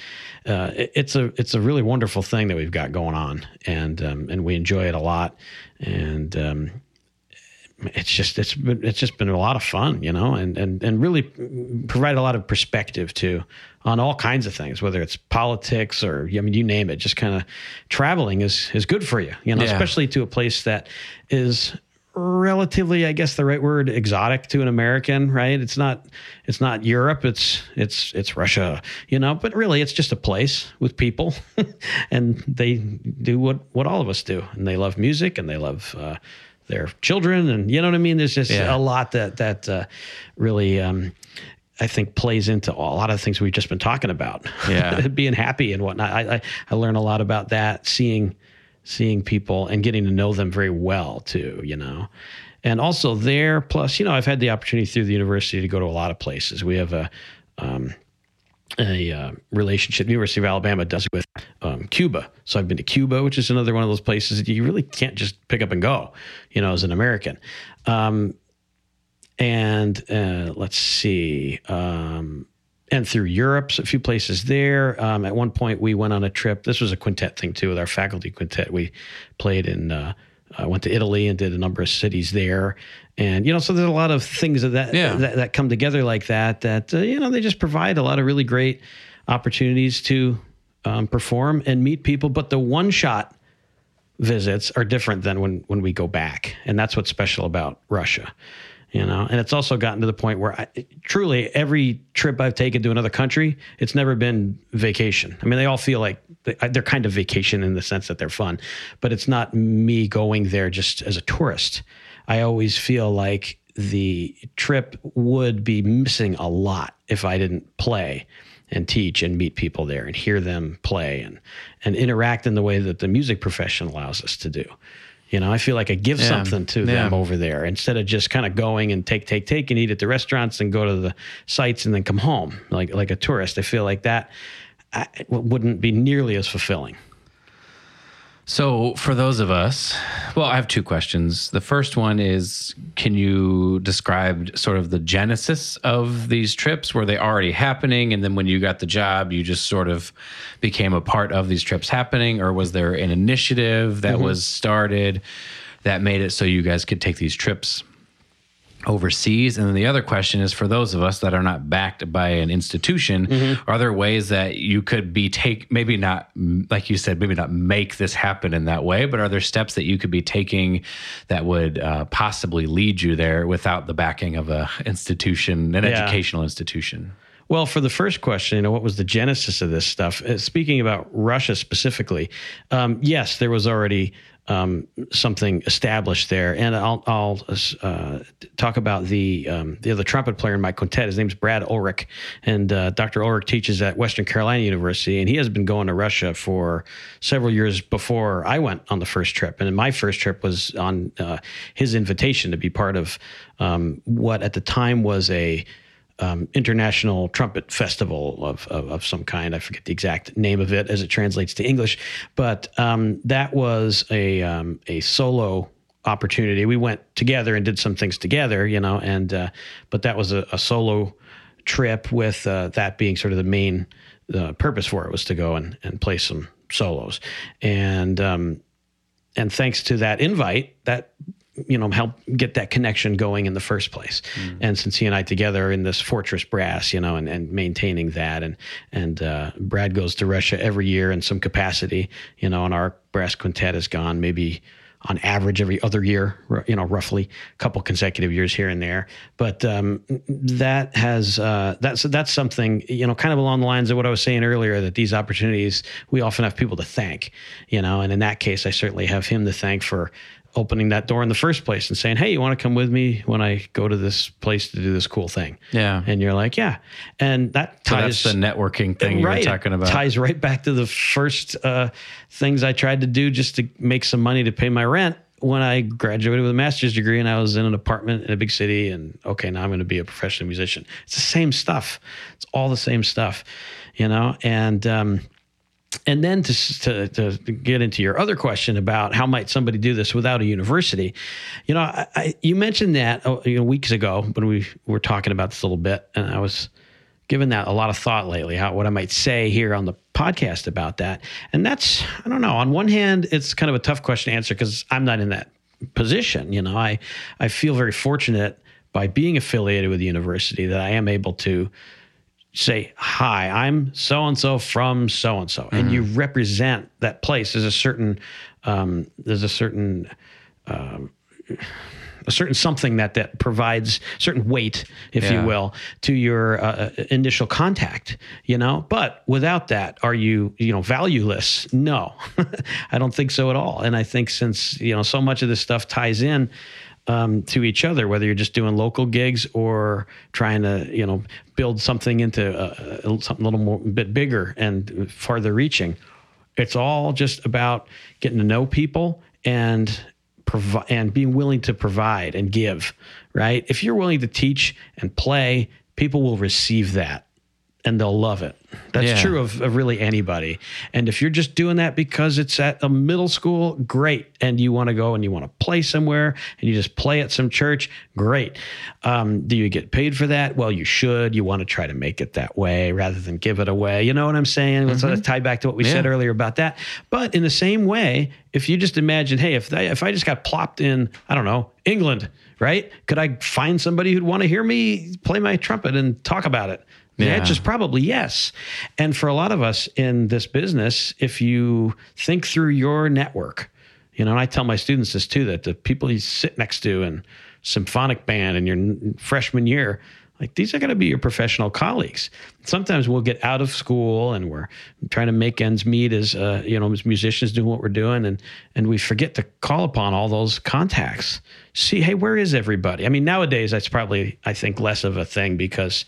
uh, it, it's a it's a really wonderful thing that we've got going on. And um, and we enjoy it a lot and um, it's just it's been, it's just been a lot of fun, you know, and and and really provide a lot of perspective too on all kinds of things, whether it's politics or I mean you name it. Just kind of traveling is is good for you, you know, yeah. especially to a place that is relatively i guess the right word exotic to an american right it's not it's not europe it's it's it's russia you know but really it's just a place with people <laughs> and they do what what all of us do and they love music and they love uh, their children and you know what i mean there's just yeah. a lot that that uh, really um, I think plays into a lot of the things we've just been talking about. Yeah, <laughs> being happy and whatnot. I, I I learn a lot about that, seeing seeing people and getting to know them very well too, you know. And also there, plus, you know, I've had the opportunity through the university to go to a lot of places. We have a um, a uh, relationship. The University of Alabama does with um, Cuba. So I've been to Cuba, which is another one of those places that you really can't just pick up and go, you know, as an American. Um, and uh, let's see. Um, and through Europe, so a few places there. Um, at one point, we went on a trip. This was a quintet thing too, with our faculty quintet. We played in, uh, uh, went to Italy and did a number of cities there. And you know, so there's a lot of things that yeah. that, that, come together like that. That uh, you know, they just provide a lot of really great opportunities to um, perform and meet people. But the one shot visits are different than when when we go back, and that's what's special about Russia you know? And it's also gotten to the point where I, truly every trip i've taken to another country it's never been vacation. I mean they all feel like they're kind of vacation in the sense that they're fun but it's not me going there just as a tourist. I always feel like the trip would be missing a lot if i didn't play and teach and meet people there and hear them play and and interact in the way that the music profession allows us to do you know, I feel like I give yeah. something to yeah. them over there instead of just kind of going and take, take, take and eat at the restaurants and go to the sites and then come home like like a tourist. I feel like that I, wouldn't be nearly as fulfilling. So, for those of us, well, I have two questions. The first one is Can you describe sort of the genesis of these trips? Were they already happening? And then when you got the job, you just sort of became a part of these trips happening? Or was there an initiative that mm-hmm. was started that made it so you guys could take these trips overseas? And then the other question is for those of us that are not backed by an institution, mm-hmm. are there ways that you could be take maybe not like you said, maybe not make this happen in that way, but are there steps that you could be taking that would uh, possibly lead you there without the backing of a institution, an yeah. educational institution? Well, for the first question, you know, what was the genesis of this stuff? Uh, speaking about Russia specifically, um, yes, there was already um, something established there. And I'll, I'll uh, talk about the um, the other trumpet player in my quintet. His name's Brad Ulrich, and uh, Dr. Ulrich teaches at Western Carolina University, and he has been going to Russia for several years before I went on the first trip. And my first trip was on uh, his invitation to be part of um, what at the time was a um, international trumpet festival of, of, of, some kind. I forget the exact name of it as it translates to English, but um, that was a um, a solo opportunity. We went together and did some things together, you know, and uh, but that was a, a solo trip with uh, that being sort of the main uh, purpose for it was to go and, and play some solos, and um, and thanks to that invite, that you know help get that connection going in the first place mm. and since he and i together are in this fortress brass you know and, and maintaining that and and uh, brad goes to russia every year in some capacity you know and our brass quintet has gone maybe on average every other year, you know, roughly a couple consecutive years here and there. But um, that has uh, that's that's something you know, kind of along the lines of what I was saying earlier. That these opportunities we often have people to thank, you know, and in that case, I certainly have him to thank for opening that door in the first place and saying, "Hey, you want to come with me when I go to this place to do this cool thing?" Yeah, and you're like, "Yeah," and that ties so that's the networking thing right, you were talking about. Ties right back to the first uh, things I tried to do just to make some money to pay my rent when I graduated with a master's degree and I was in an apartment in a big city and okay, now I'm going to be a professional musician. It's the same stuff. It's all the same stuff, you know, and um, and then to, to, to, get into your other question about how might somebody do this without a university, you know, I, I, you mentioned that oh, you know, weeks ago when we were talking about this a little bit, and I was given that a lot of thought lately. How what I might say here on the podcast about that, and that's I don't know. On one hand, it's kind of a tough question to answer because I'm not in that position. You know, I I feel very fortunate by being affiliated with the university that I am able to say, Hi, I'm so and so from so and so, and you represent that place. There's a certain, um, there's a certain, um, a certain something that that provides certain weight, if yeah. you will, to your uh, initial contact. You know, but without that, are you you know valueless? No, <laughs> I don't think so at all. And I think since you know so much of this stuff ties in um, to each other, whether you're just doing local gigs or trying to, you know, build something into a, a, something a little more bit bigger and farther reaching. It's all just about getting to know people and provide and being willing to provide and give. Right? If you're willing to teach and play, people will receive that and they'll love it. That's yeah. true of, of, really anybody. And if you're just doing that because it's at a middle school, great. And you want to go and you want to play somewhere and you just play at some church, great. Um, do you get paid for that? Well, you should. You want to try to make it that way rather than give it away. You know what I'm saying? Let's mm-hmm. tie back to what we yeah. said earlier about that. But in the same way, if you just imagine, hey, if I, if I just got plopped in, I don't know, England, right? Could I find somebody who'd want to hear me play my trumpet and talk about it? The yeah. answer is probably yes. And for a lot of us in this business, if you think through your network, you know, and I tell my students this too, that the people you sit next to in symphonic band in your freshman year, like these are going to be your professional colleagues. Sometimes we'll get out of school and we're trying to make ends meet as uh, you know as musicians doing what we're doing, and and we forget to call upon all those contacts. See, hey, where is everybody? I mean, nowadays that's probably I think less of a thing because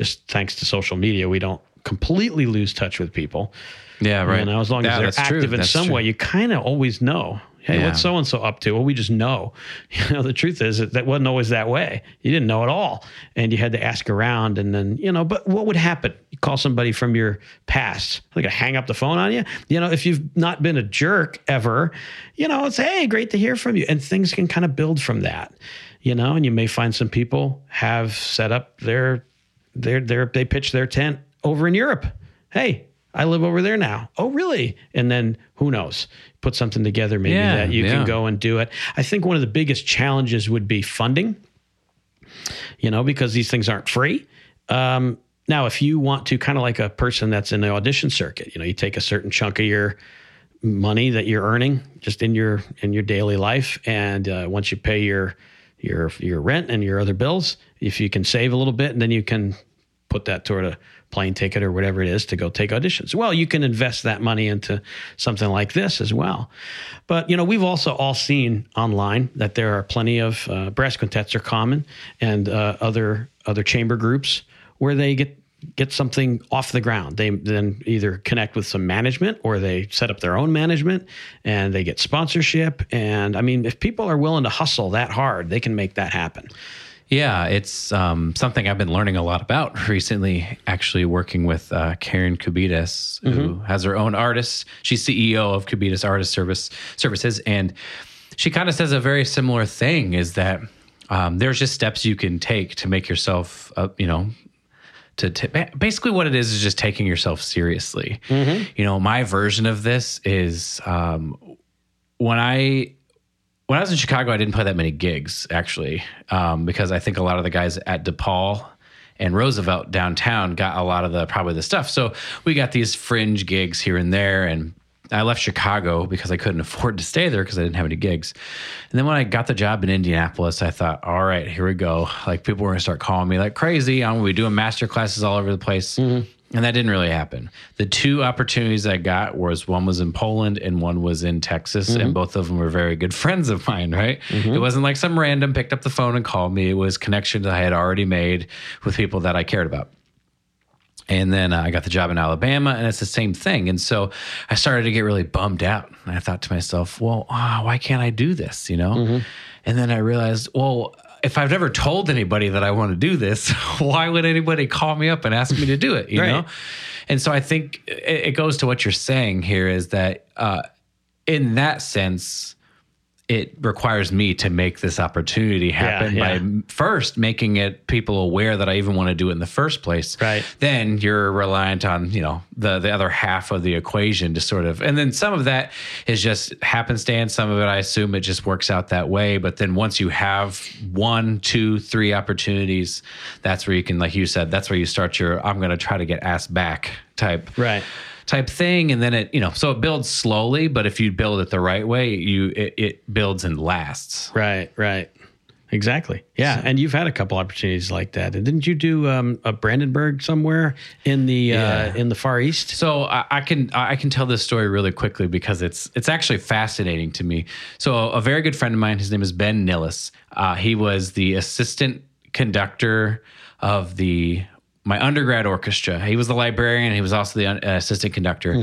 just thanks to social media, we don't completely lose touch with people. Yeah, right. You know, as long yeah, as they're active in some true. way, you kind of always know. Hey, yeah. what's so and so up to? Well, we just know. <laughs> You know, the truth is that, that wasn't always that way. You didn't know at all, and you had to ask around. And then, you know, but what would happen? You call somebody from your past, like to hang up the phone on you. You know, if you've not been a jerk ever, you know, it's hey, great to hear from you, and things can kind of build from that. You know, and you may find some people have set up their they're, they're, they pitch their tent over in Europe. Hey, I live over there now. Oh, really? And then who knows? Put something together maybe yeah, that you yeah. can go and do it. I think one of the biggest challenges would be funding, you know, because these things aren't free. Um, now, if you want to kind of like a person that's in the audition circuit, you know, you take a certain chunk of your money that you're earning just in your in your daily life, and uh, once you pay your your your rent and your other bills. If you can save a little bit, and then you can put that toward a plane ticket or whatever it is to go take auditions. Well, you can invest that money into something like this as well. But you know, we've also all seen online that there are plenty of uh, brass quintets are common, and uh, other other chamber groups where they get get something off the ground. They then either connect with some management or they set up their own management and they get sponsorship. And I mean, if people are willing to hustle that hard, they can make that happen. Yeah, it's um, something I've been learning a lot about <laughs> recently. Actually, working with uh, Karen Kubitas, who mm-hmm. has her own artist. She's CEO of Kubitas Artist Service Services, and she kind of says a very similar thing: is that um, there's just steps you can take to make yourself, uh, you know, to t- basically what it is is just taking yourself seriously. You know, my version of this is um, when I when I was in Chicago, I didn't play that many gigs actually, um, because I think a lot of the guys at DePaul and Roosevelt downtown got a lot of the probably the stuff. So we got these fringe gigs here and there, and I left Chicago because I couldn't <laughs> afford to stay there because I didn't have any gigs. And then when I got the job in Indianapolis, I thought, all right, here we go. Like people were gonna start calling me like crazy. I'm gonna be doing master classes all over the place. And that didn't really happen. The two opportunities I got was one was in Poland and one was in Texas, and both of them were very good <laughs> friends of mine. Right? It wasn't like some random picked up the phone and called me. It was connections I had already made with people that I cared about. And then uh, I got the job in Alabama, and it's the same thing. And so I started to get really bummed out. And I thought to myself, well, ah, why can't I do this? You know? And then I realized, well, if I've never told anybody that I want to do this, <laughs> why would anybody call me up and ask me to do it? You Right. know? And so I think it, it goes to what you're saying here is that uh, in that sense, it requires me to make this opportunity happen yeah. by first making it people aware that I even want to do it in the first place. Right. Then you're reliant on, you know, the the other half of the equation to sort of and then some of that is just happenstance. Some of it I assume it just works out that way. But then once you have one, two, three opportunities, that's where you can, like you said, that's where you start your I'm gonna try to get asked back type Right. Type thing and then it you know so it builds slowly but if you build it the right way you it, it builds and lasts Right, right. Exactly. Yeah, and you've had a couple opportunities like that. And didn't you do um, a Brandenburg somewhere in the Yeah. uh, in the Far East? so I, I can I can tell this story really quickly because it's it's actually fascinating to me. So a very good friend of mine, his name is Ben Nillis. Uh, he was the assistant conductor of the my undergrad orchestra. He was the librarian. He was also the uh, assistant conductor.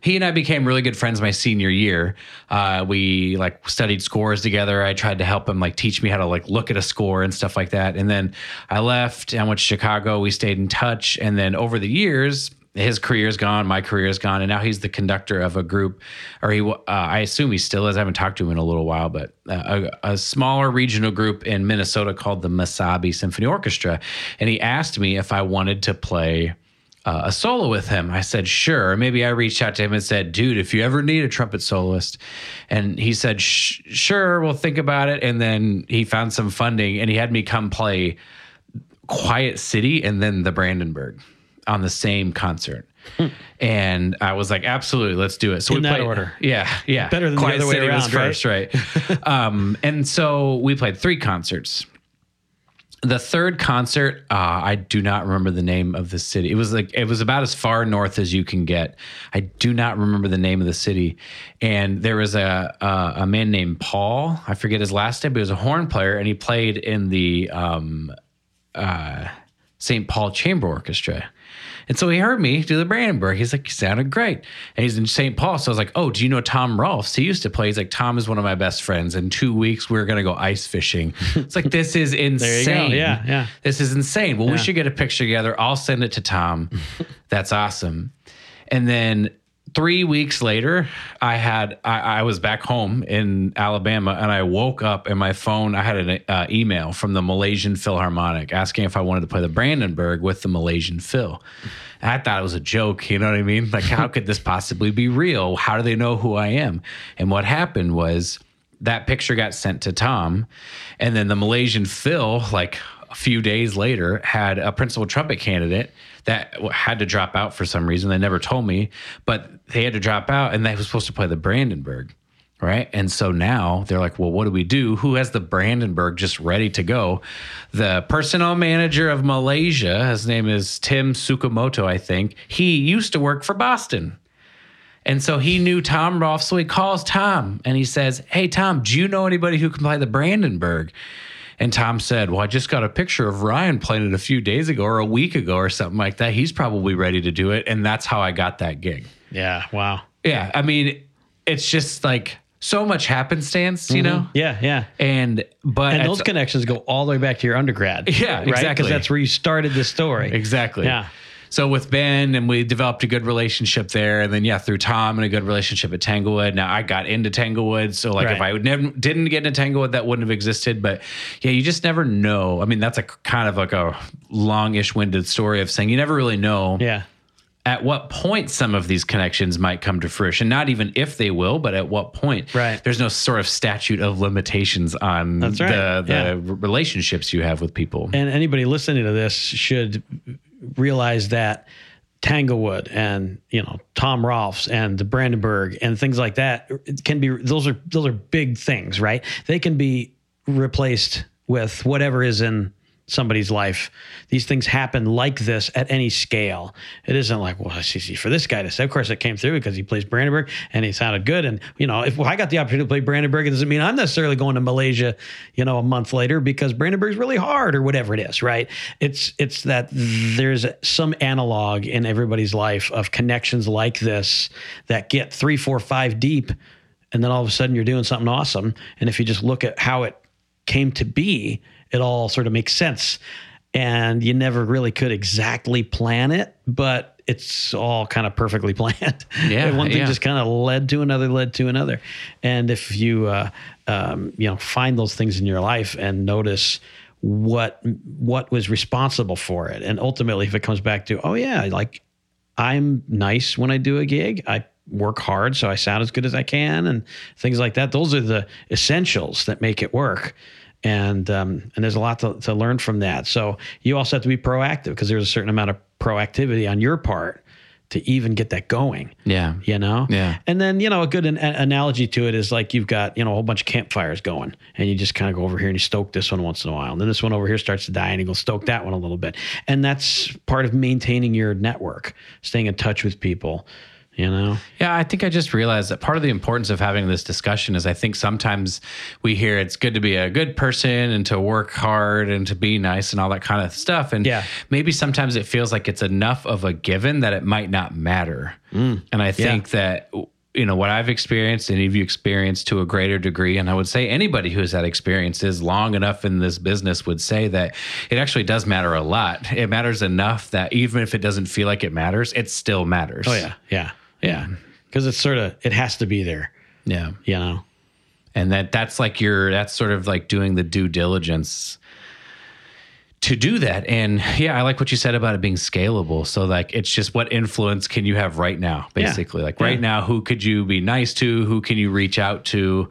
He and I became really good friends my senior year. Uh, we like studied scores together. I tried to help him like teach me how to like look at a score and stuff like that. And then I left. I went to Chicago. We stayed in touch. And then over the years, his career's gone, my career's gone, and now he's the conductor of a group, or he, uh, I assume he still is. I haven't talked to him in a little while, but uh, a, a smaller regional group in Minnesota called the Mesabi Symphony Orchestra, and he asked me if I wanted to play uh, a solo with him. I said, sure. Maybe I reached out to him and said, dude, if you ever need a trumpet soloist. And he said, sure, we'll think about it. And then he found some funding and he had me come play Quiet City and then the Brandenburg on the same concert. and I was like, absolutely, let's do it. So In we that played, order. Yeah, yeah. Better than the Quiet other way City was around, first, right? <laughs> um, and so we played three concerts the third concert uh, i do not remember the name of the city it was like it was about as far north as you can get i do not remember the name of the city and there was a a, a man named paul i forget his last name but he was a horn player and he played in the um, uh, st paul chamber orchestra and so he heard me do the Brandenburg. He's like, you sounded great. And he's in St. Paul. So I was like, oh, do you know Tom Rolfs? He used to play. He's like, Tom is one of my best friends. In two weeks, we are going to go ice fishing. It's like, this is <laughs> insane. go. Yeah, yeah. This is insane. Well, we should get a picture together. I'll send it to Tom. That's awesome. And then three weeks later, I had I, I was back home in Alabama, and I woke up and my phone. I had an uh, email from the Malaysian Philharmonic asking if I wanted to play the Brandenburg with the Malaysian Phil. And I thought it was a joke. You know what I mean? Like, how <laughs> could this possibly be real? How do they know who I am? And what happened was that picture got sent to Tom, and then the Malaysian Phil, like a few days later, had a principal trumpet candidate that had to drop out for some reason. They never told me, but they had to drop out, and they were supposed to play the Brandenburg. Right. And so now they're like, well, what do we do? Who has the Brandenburg just ready to go? The personnel manager of Malaysia, his name is Tim Tsukamoto, I think. He used to work for Boston. And so he knew Tom Rolfs. So he calls Tom and he says, Hey, Tom, do you know anybody who can play the Brandenburg? And Tom said, Well, I just got a picture of Ryan playing it a few days ago or a week ago or something like that. He's probably ready to do it. And that's how I got that gig. Yeah. Wow. Yeah. I mean, it's just like so much happenstance, you mm-hmm. know? Yeah. Yeah. And, but And those connections go all the way back to your undergrad. <laughs> Yeah, right? exactly. Because that's where you started this story. Exactly. Yeah. So with Ben and we developed a good relationship there, and then yeah, through Tom and a good relationship at Tanglewood. Now I got into Tanglewood, so like if I would never didn't get into Tanglewood, that wouldn't have existed. But yeah, you just never know. I mean, that's a kind of like a longish winded story of saying you never really know Yeah. at what point some of these connections might come to fruition. Not even if they will, but at what point. Right. There's no sort of statute of limitations on right. the, the Yeah. relationships you have with people. And anybody listening to this should realize that Tanglewood and you know Tom Rolfs and the Brandenburg and things like that can be those are those are big things, right? They can be replaced with whatever is in somebody's life. These things happen like this at any scale. It isn't like, well, it's easy for this guy to say. Of course, it came through because he plays Brandenburg and he sounded good. And, you know, if I got the opportunity to play Brandenburg, it doesn't mean I'm necessarily going to Malaysia, you know, a month later because Brandenburg's really hard or whatever it is, right? It's it's that there's some analog in everybody's life of connections like this that get three, four, five deep, and then all of a sudden you're doing something awesome. And if you just look at how it came to be, it all sort of makes sense. And you never really could exactly plan it, but it's all kind of perfectly <laughs> planned. Yeah, And one thing yeah. just kind of led to another, led to another. And if you, uh, um, you know, find those things in your life and notice what what was responsible for it, and ultimately, if it comes back to, oh yeah, like I'm nice when I do a gig. I work hard so I sound as good as I can and things like that. Those are the essentials that make it work. And um, and there's a lot to, to learn from that. So you also have to be proactive because there's a certain amount of proactivity on your part to even get that going. Yeah. You know? Yeah. And then, you know, a good an- analogy to it is like you've got, you know, a whole bunch of campfires going and you just kind of go over here and you stoke this one once in a while. And then this one over here starts to die and you go stoke that one a little bit. And that's part of maintaining your network, staying in touch with people, you know? Yeah, I think I just realized that part of the importance of having this discussion is I think sometimes we hear it's good to be a good person and to work hard and to be nice and all that kind of stuff. And Yeah. maybe sometimes it feels like it's enough of a given that it might not matter. Mm. And I think that you know what I've experienced and you've experienced to a greater degree, and I would say anybody who has had experiences long enough in this business would say that it actually does matter a lot. It matters enough that even if it doesn't feel like it matters, it still matters. Oh, yeah. Yeah. Yeah. Mm-hmm. Because it's sort of, it has to be there, yeah. you know? and that that's like your that's sort of like doing the due diligence to do that and yeah i like what you said about it being scalable so like it's just what influence can you have right now basically like right Yeah. now who could you be nice to who can you reach out to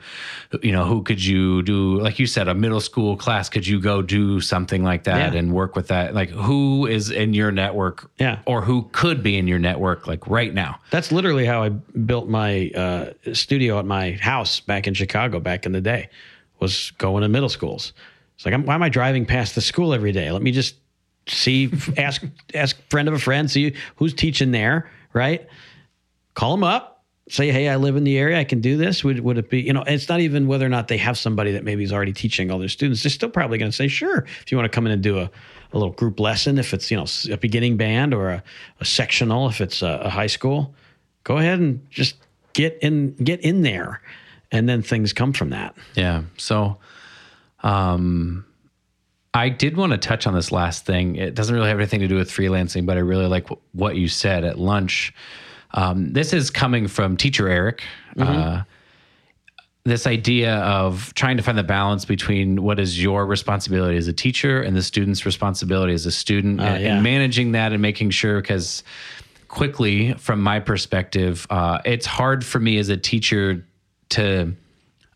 you know who could you do like you said a middle school class could you go do something like that Yeah. and work with that like who is in your network Yeah. or who could be in your network like right now That's literally how I built my uh, studio at my house back in Chicago back in the day. Was going to middle schools. It's like, I'm, why am I driving past the school every day? Let me just see, ask, <laughs> ask friend of a friend, see who's teaching there, right? Call them up, say, hey, I live in the area, I can do this. Would would it be, you know? It's not even whether or not they have somebody that maybe is already teaching all their students. They're still probably going to say, sure, if you want to come in and do a, a little group lesson, if it's you know a beginning band or a, a sectional, if it's a, a high school, go ahead and just get in get in there, and then things come from that. Yeah. So, um, I did want to touch on this last thing. It doesn't really have anything to do with freelancing, but I really like wh- what you said at lunch. Um, this is coming from teacher Eric. Uh, this idea of trying to find the balance between what is your responsibility as a teacher and the student's responsibility as a student and, yeah. and managing that and making sure because quickly from my perspective uh, it's hard for me as a teacher to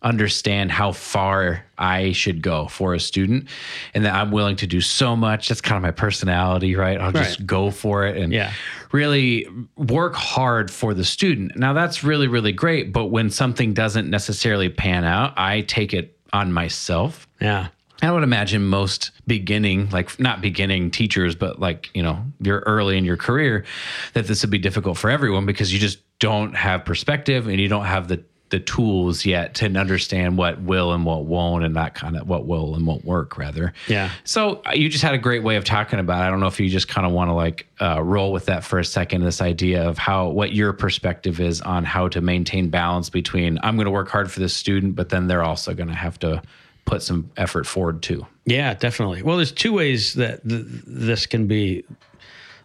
understand how far I should go for a student and that I'm willing to do so much. That's kind of my personality, right? I'll just go for it and Yeah. really work hard for the student. Now that's really, really great. But when something doesn't necessarily pan out, I take it on myself. Yeah, I would imagine most beginning, like not beginning teachers, but like, you know, you're early in your career, that this would be difficult for everyone because you just don't have perspective and you don't have the the tools yet to understand what will and what won't and that kind of what will and won't work rather. Yeah. So uh, you just had a great way of talking about it. I don't know if you just kind of want to like uh, roll with that for a second, this idea of how what your perspective is on how to maintain balance between I'm going to work hard for this student, but then they're also going to have to put some effort forward too. Yeah, definitely. Well, there's two ways that th- this can be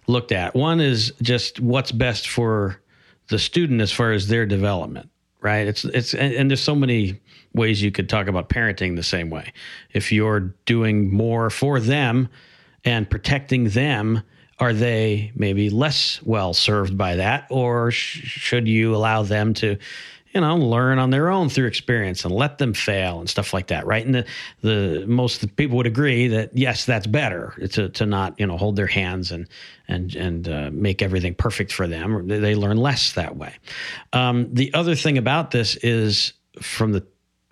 looked at. One is just what's best for the student as far as their development, right? It's it's and, and there's so many ways you could talk about parenting the same way. If you're doing more for them and protecting them, are they maybe less well served by that or sh- should you allow them to you know, learn on their own through experience and let them fail and stuff like that, right? And the the most people would agree that yes, that's better to to not you know hold their hands and and and uh, make everything perfect for them. They learn less that way. Um, the other thing about this is from the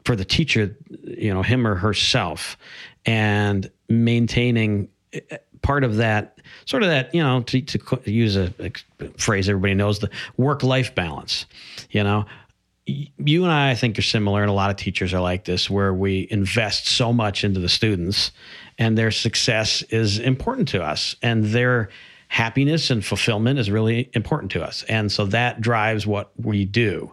for the teacher, you know, him or herself, and maintaining uh, part of that sort of that you know to, to use a, a phrase everybody knows the work life balance you know you and I, I think, are similar, and a lot of teachers are like this, where we invest so much into the students, and their success is important to us, and their happiness and fulfillment is really important to us, and so that drives what we do.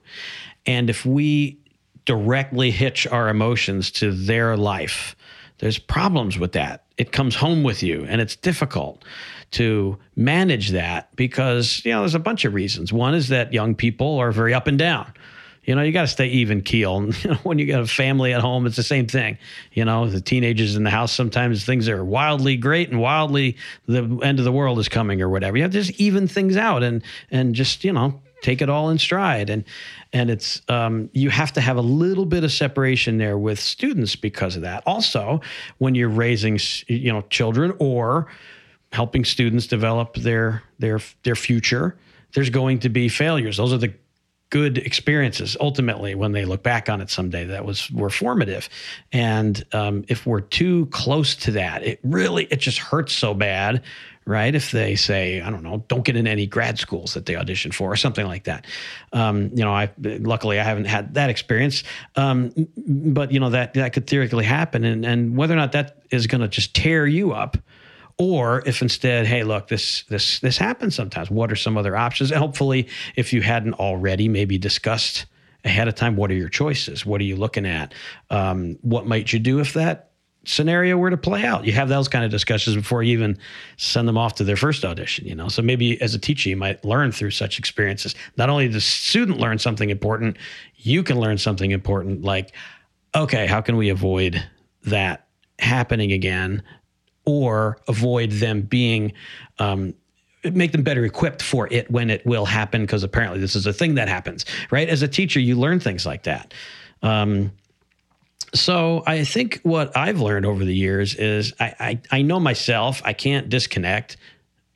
And if we directly hitch our emotions to their life, there's problems with that. It comes home with you, and it's difficult to manage that because you know there's a bunch of reasons. One is that young people are very up and down you know, you got to stay even keel. <laughs> You know, when you got a family at home, it's the same thing. You know, the teenagers in the house, sometimes things are wildly great and wildly the end of the world is coming or whatever. You have to just even things out and and just you know take it all in stride. And and it's um, you have to have a little bit of separation there with students because of that. Also, when you're raising you know children or helping students develop their their their future, there's going to be failures. Those are the good experiences ultimately when they look back on it someday that was were formative. And um, if we're too close to that it really it just hurts so bad right? If they say i don't know don't get in any grad schools that they audition for or something like that. Um, you know i luckily i haven't had that experience. Um, but you know that that could theoretically happen. And and whether or not that is going to just tear you up or if instead hey look this this this happens sometimes what are some other options? And hopefully if you hadn't already maybe discussed ahead of time what are your choices? What are you looking at? Um, what might you do if that scenario were to play out? You have those kind of discussions before you even send them off to their first audition you know? So maybe as a teacher you might learn through such experiences. Not only the student learn something important you can learn something important like okay how can we avoid that happening again or avoid them being um, make them better equipped for it when it will happen because apparently this is a thing that happens right? As a teacher you learn things like that. Um, so i think what i've learned over the years is I, I, I know myself i can't disconnect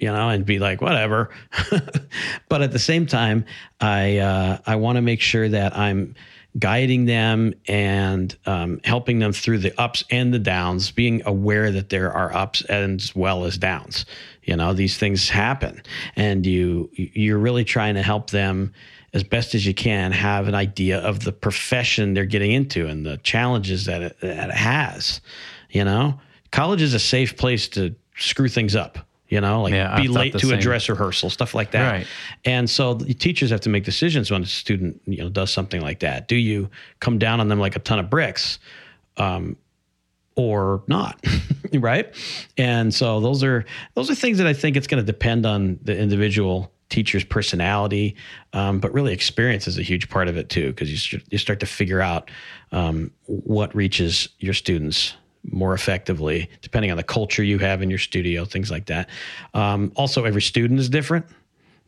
you know and be like whatever. <laughs> But at the same time i uh, i want to make sure that i'm guiding them and um, helping them through the ups and the downs, being aware that there are ups as well as downs. You know, these things happen, and you you're really trying to help them as best as you can have an idea of the profession they're getting into and the challenges that it, that it has. You know, college is a safe place to screw things up you know, like yeah, be late to same. a dress rehearsal, stuff like that. Right. And so the teachers have to make decisions when a student, you know, does something like that. Do you come down on them like a ton of bricks? Um, or not <laughs> right and so those are those are things that i think it's going to depend on the individual teacher's personality um, but really experience is a huge part of it too because you, you start to figure out um, what reaches your students more effectively, depending on the culture you have in your studio, things like that. Um, also, every student is different,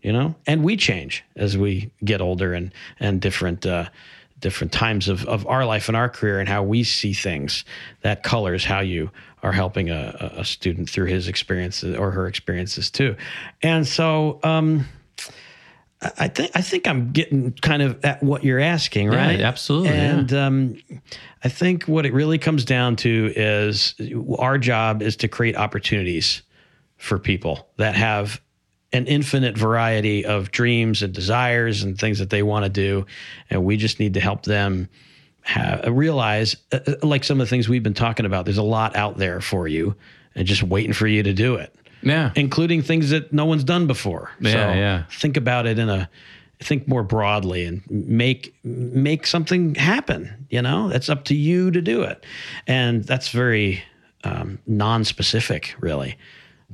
you know, and we change as we get older and and different uh, different times of, of our life and our career and how we see things. That colors how you are helping a, a student through his experiences or her experiences too. And so, um, I think I think I'm getting kind of at what you're asking, right? Yeah, absolutely. And yeah. um, I think what it really comes down to is our job is to create opportunities for people that have an infinite variety of dreams and desires and things that they want to do, and we just need to help them have, realize, uh, uh, like some of the things we've been talking about. There's a lot out there for you, and just waiting for you to do it. Yeah. Including things that no one's done before. Yeah, so yeah. Think about it in a think more broadly and make make something happen, you know? It's up to you to do it. And that's very um, non-specific really.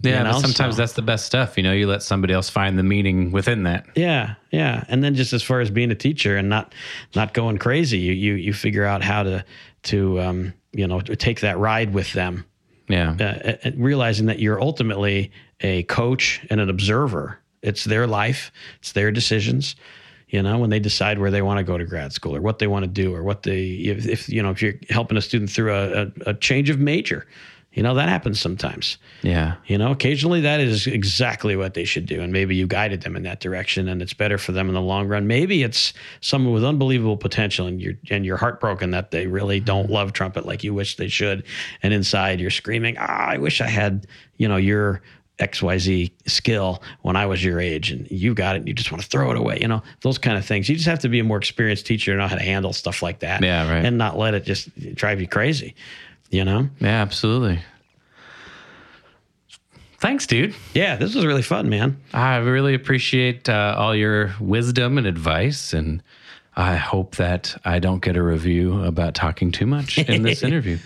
Yeah, you know? but sometimes So- that's the best stuff. You know, you let somebody else find the meaning within that. Yeah, yeah. And then just as far as being a teacher and not not going crazy, you you you figure out how to to um, you know take that ride with them, Yeah. uh, realizing that you're ultimately a coach and an observer. It's their life, it's their decisions. You know, when they decide where they want to go to grad school or what they want to do or what they if, if you know if you're helping a student through a, a, a change of major, you know that happens sometimes. Yeah. You know, occasionally that is exactly what they should do. And maybe you guided them in that direction and it's better for them in the long run. Maybe it's someone with unbelievable potential and you're and you're heartbroken that they really don't love trumpet like you wish they should. And inside you're screaming, ah, I wish I had, you know, your XYZ skill when I was your age and you got it and you just want to throw it away. You know, those kind of things. You just have to be a more experienced teacher and know how to handle stuff like that. Yeah, right. And not let it just drive you crazy. You know? Yeah, absolutely. Thanks, dude. Yeah, this was really fun, man. I really appreciate uh, all your wisdom and advice, and I hope that I don't get a review about talking too much in this <laughs> interview.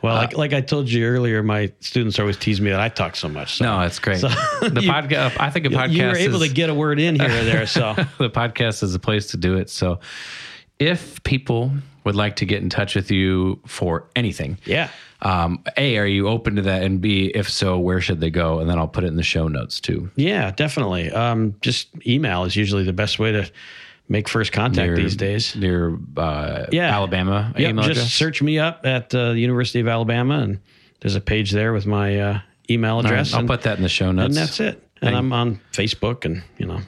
Well, like, like I told you earlier, my students always tease me that I talk so much. So No, it's great. So- the <laughs> podcast. I think a podcast. you were able is, to get a word in here or there. So <laughs> the podcast is a place to do it. So, if people would like to get in touch with you for anything, yeah, um, a, are you open to that? And B, if so, where should they go? And then I'll put it in the show notes too. yeah, definitely. Um, just email is usually the best way to make first contact Your- these days. Near uh, Yeah. Alabama Yep, email just address. search me up at uh, the University of Alabama, and there's a page there with my uh, email All right, address. I'll and, put that in the show notes. and that's it. And I'm on Facebook, and you know,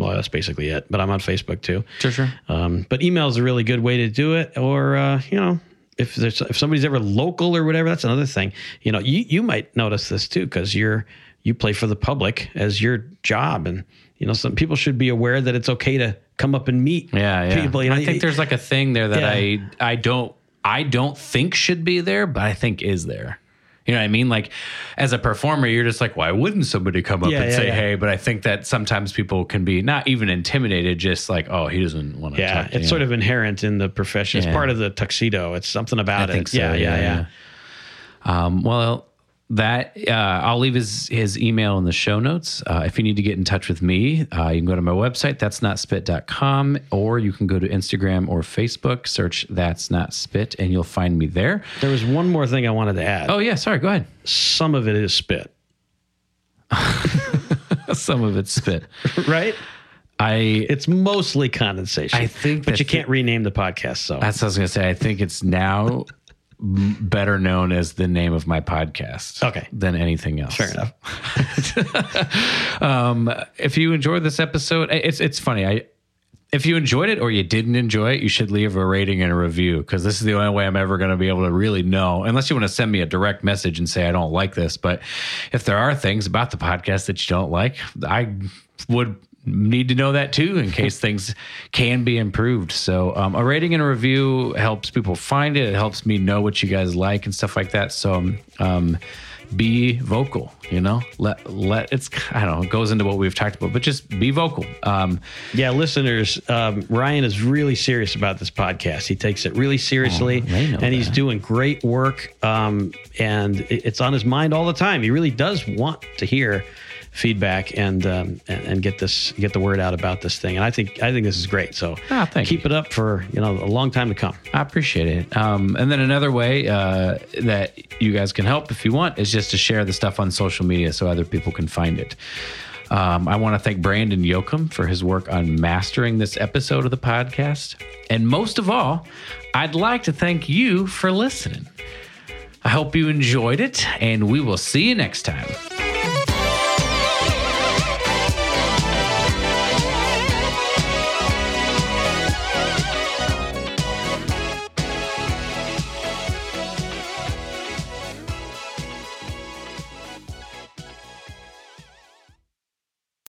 well, that's basically it. But I'm on Facebook too. Sure, sure. Um, but email is a really good way to do it. Or uh, you know, if there's if somebody's ever local or whatever, that's another thing. You know, you you might notice this too because you're you play for the public as your job, and you know, some people should be aware that it's okay to come up and meet Yeah, yeah. people. You know, I think there's like a thing there that Yeah. I I don't I don't think should be there, but I think is there. You know what I mean? Like as a performer, you're just like, why wouldn't somebody come up Yeah, and yeah, say, yeah. hey? But I think that sometimes people can be not even intimidated, just like, oh, he doesn't want to yeah, talk it's you. sort of inherent in the profession. It's part of the tuxedo. It's something about I it. think so. yeah, yeah, yeah. yeah. Um, well, that uh, I'll leave his his email in the show notes. Uh, if you need to get in touch with me, uh, you can go to my website, that's not spit.com, or you can go to Instagram or Facebook, search that's not spit, and you'll find me there. There was one more thing I wanted to add. Oh yeah, sorry, go ahead. Some of it is spit, <laughs> Some of it's spit. <laughs> right? I It's mostly condensation. I think but you can't rename the podcast. So that's what I was gonna say. I think it's now better known as the name of my podcast. Okay. Than anything else. fair enough. <laughs> um, if you enjoyed this episode, it's it's funny. I if you enjoyed it or you didn't enjoy it, you should leave a rating and a review because this is the only way I'm ever going to be able to really know. Unless you want to send me a direct message and say I don't like this, but if there are things about the podcast that you don't like, I would need to know that too in <laughs> case things can be improved. So um, a rating and a review helps people find it. It helps me know what you guys like and stuff like that. So um, be vocal. You know, let let it's I don't know. It goes into what we've talked about, but just be vocal. Um, Yeah, listeners, um, Ryan is really serious about this podcast. He takes it really seriously, Oh, and he's doing great work. Um, and it's on his mind all the time. He really does want to hear feedback and, um, and and get this get the word out about this thing. And I think I think this is great. So Ah, thank keep it up for you know a long time to come. I appreciate it. Um, and then another way uh, that you guys can help if you want is just to share the stuff on social media so other people can find it. Um, I want to thank Brandon Yoakum for his work on mastering this episode of the podcast. And most of all, I'd like to thank you for listening. I hope you enjoyed it, and we will see you next time.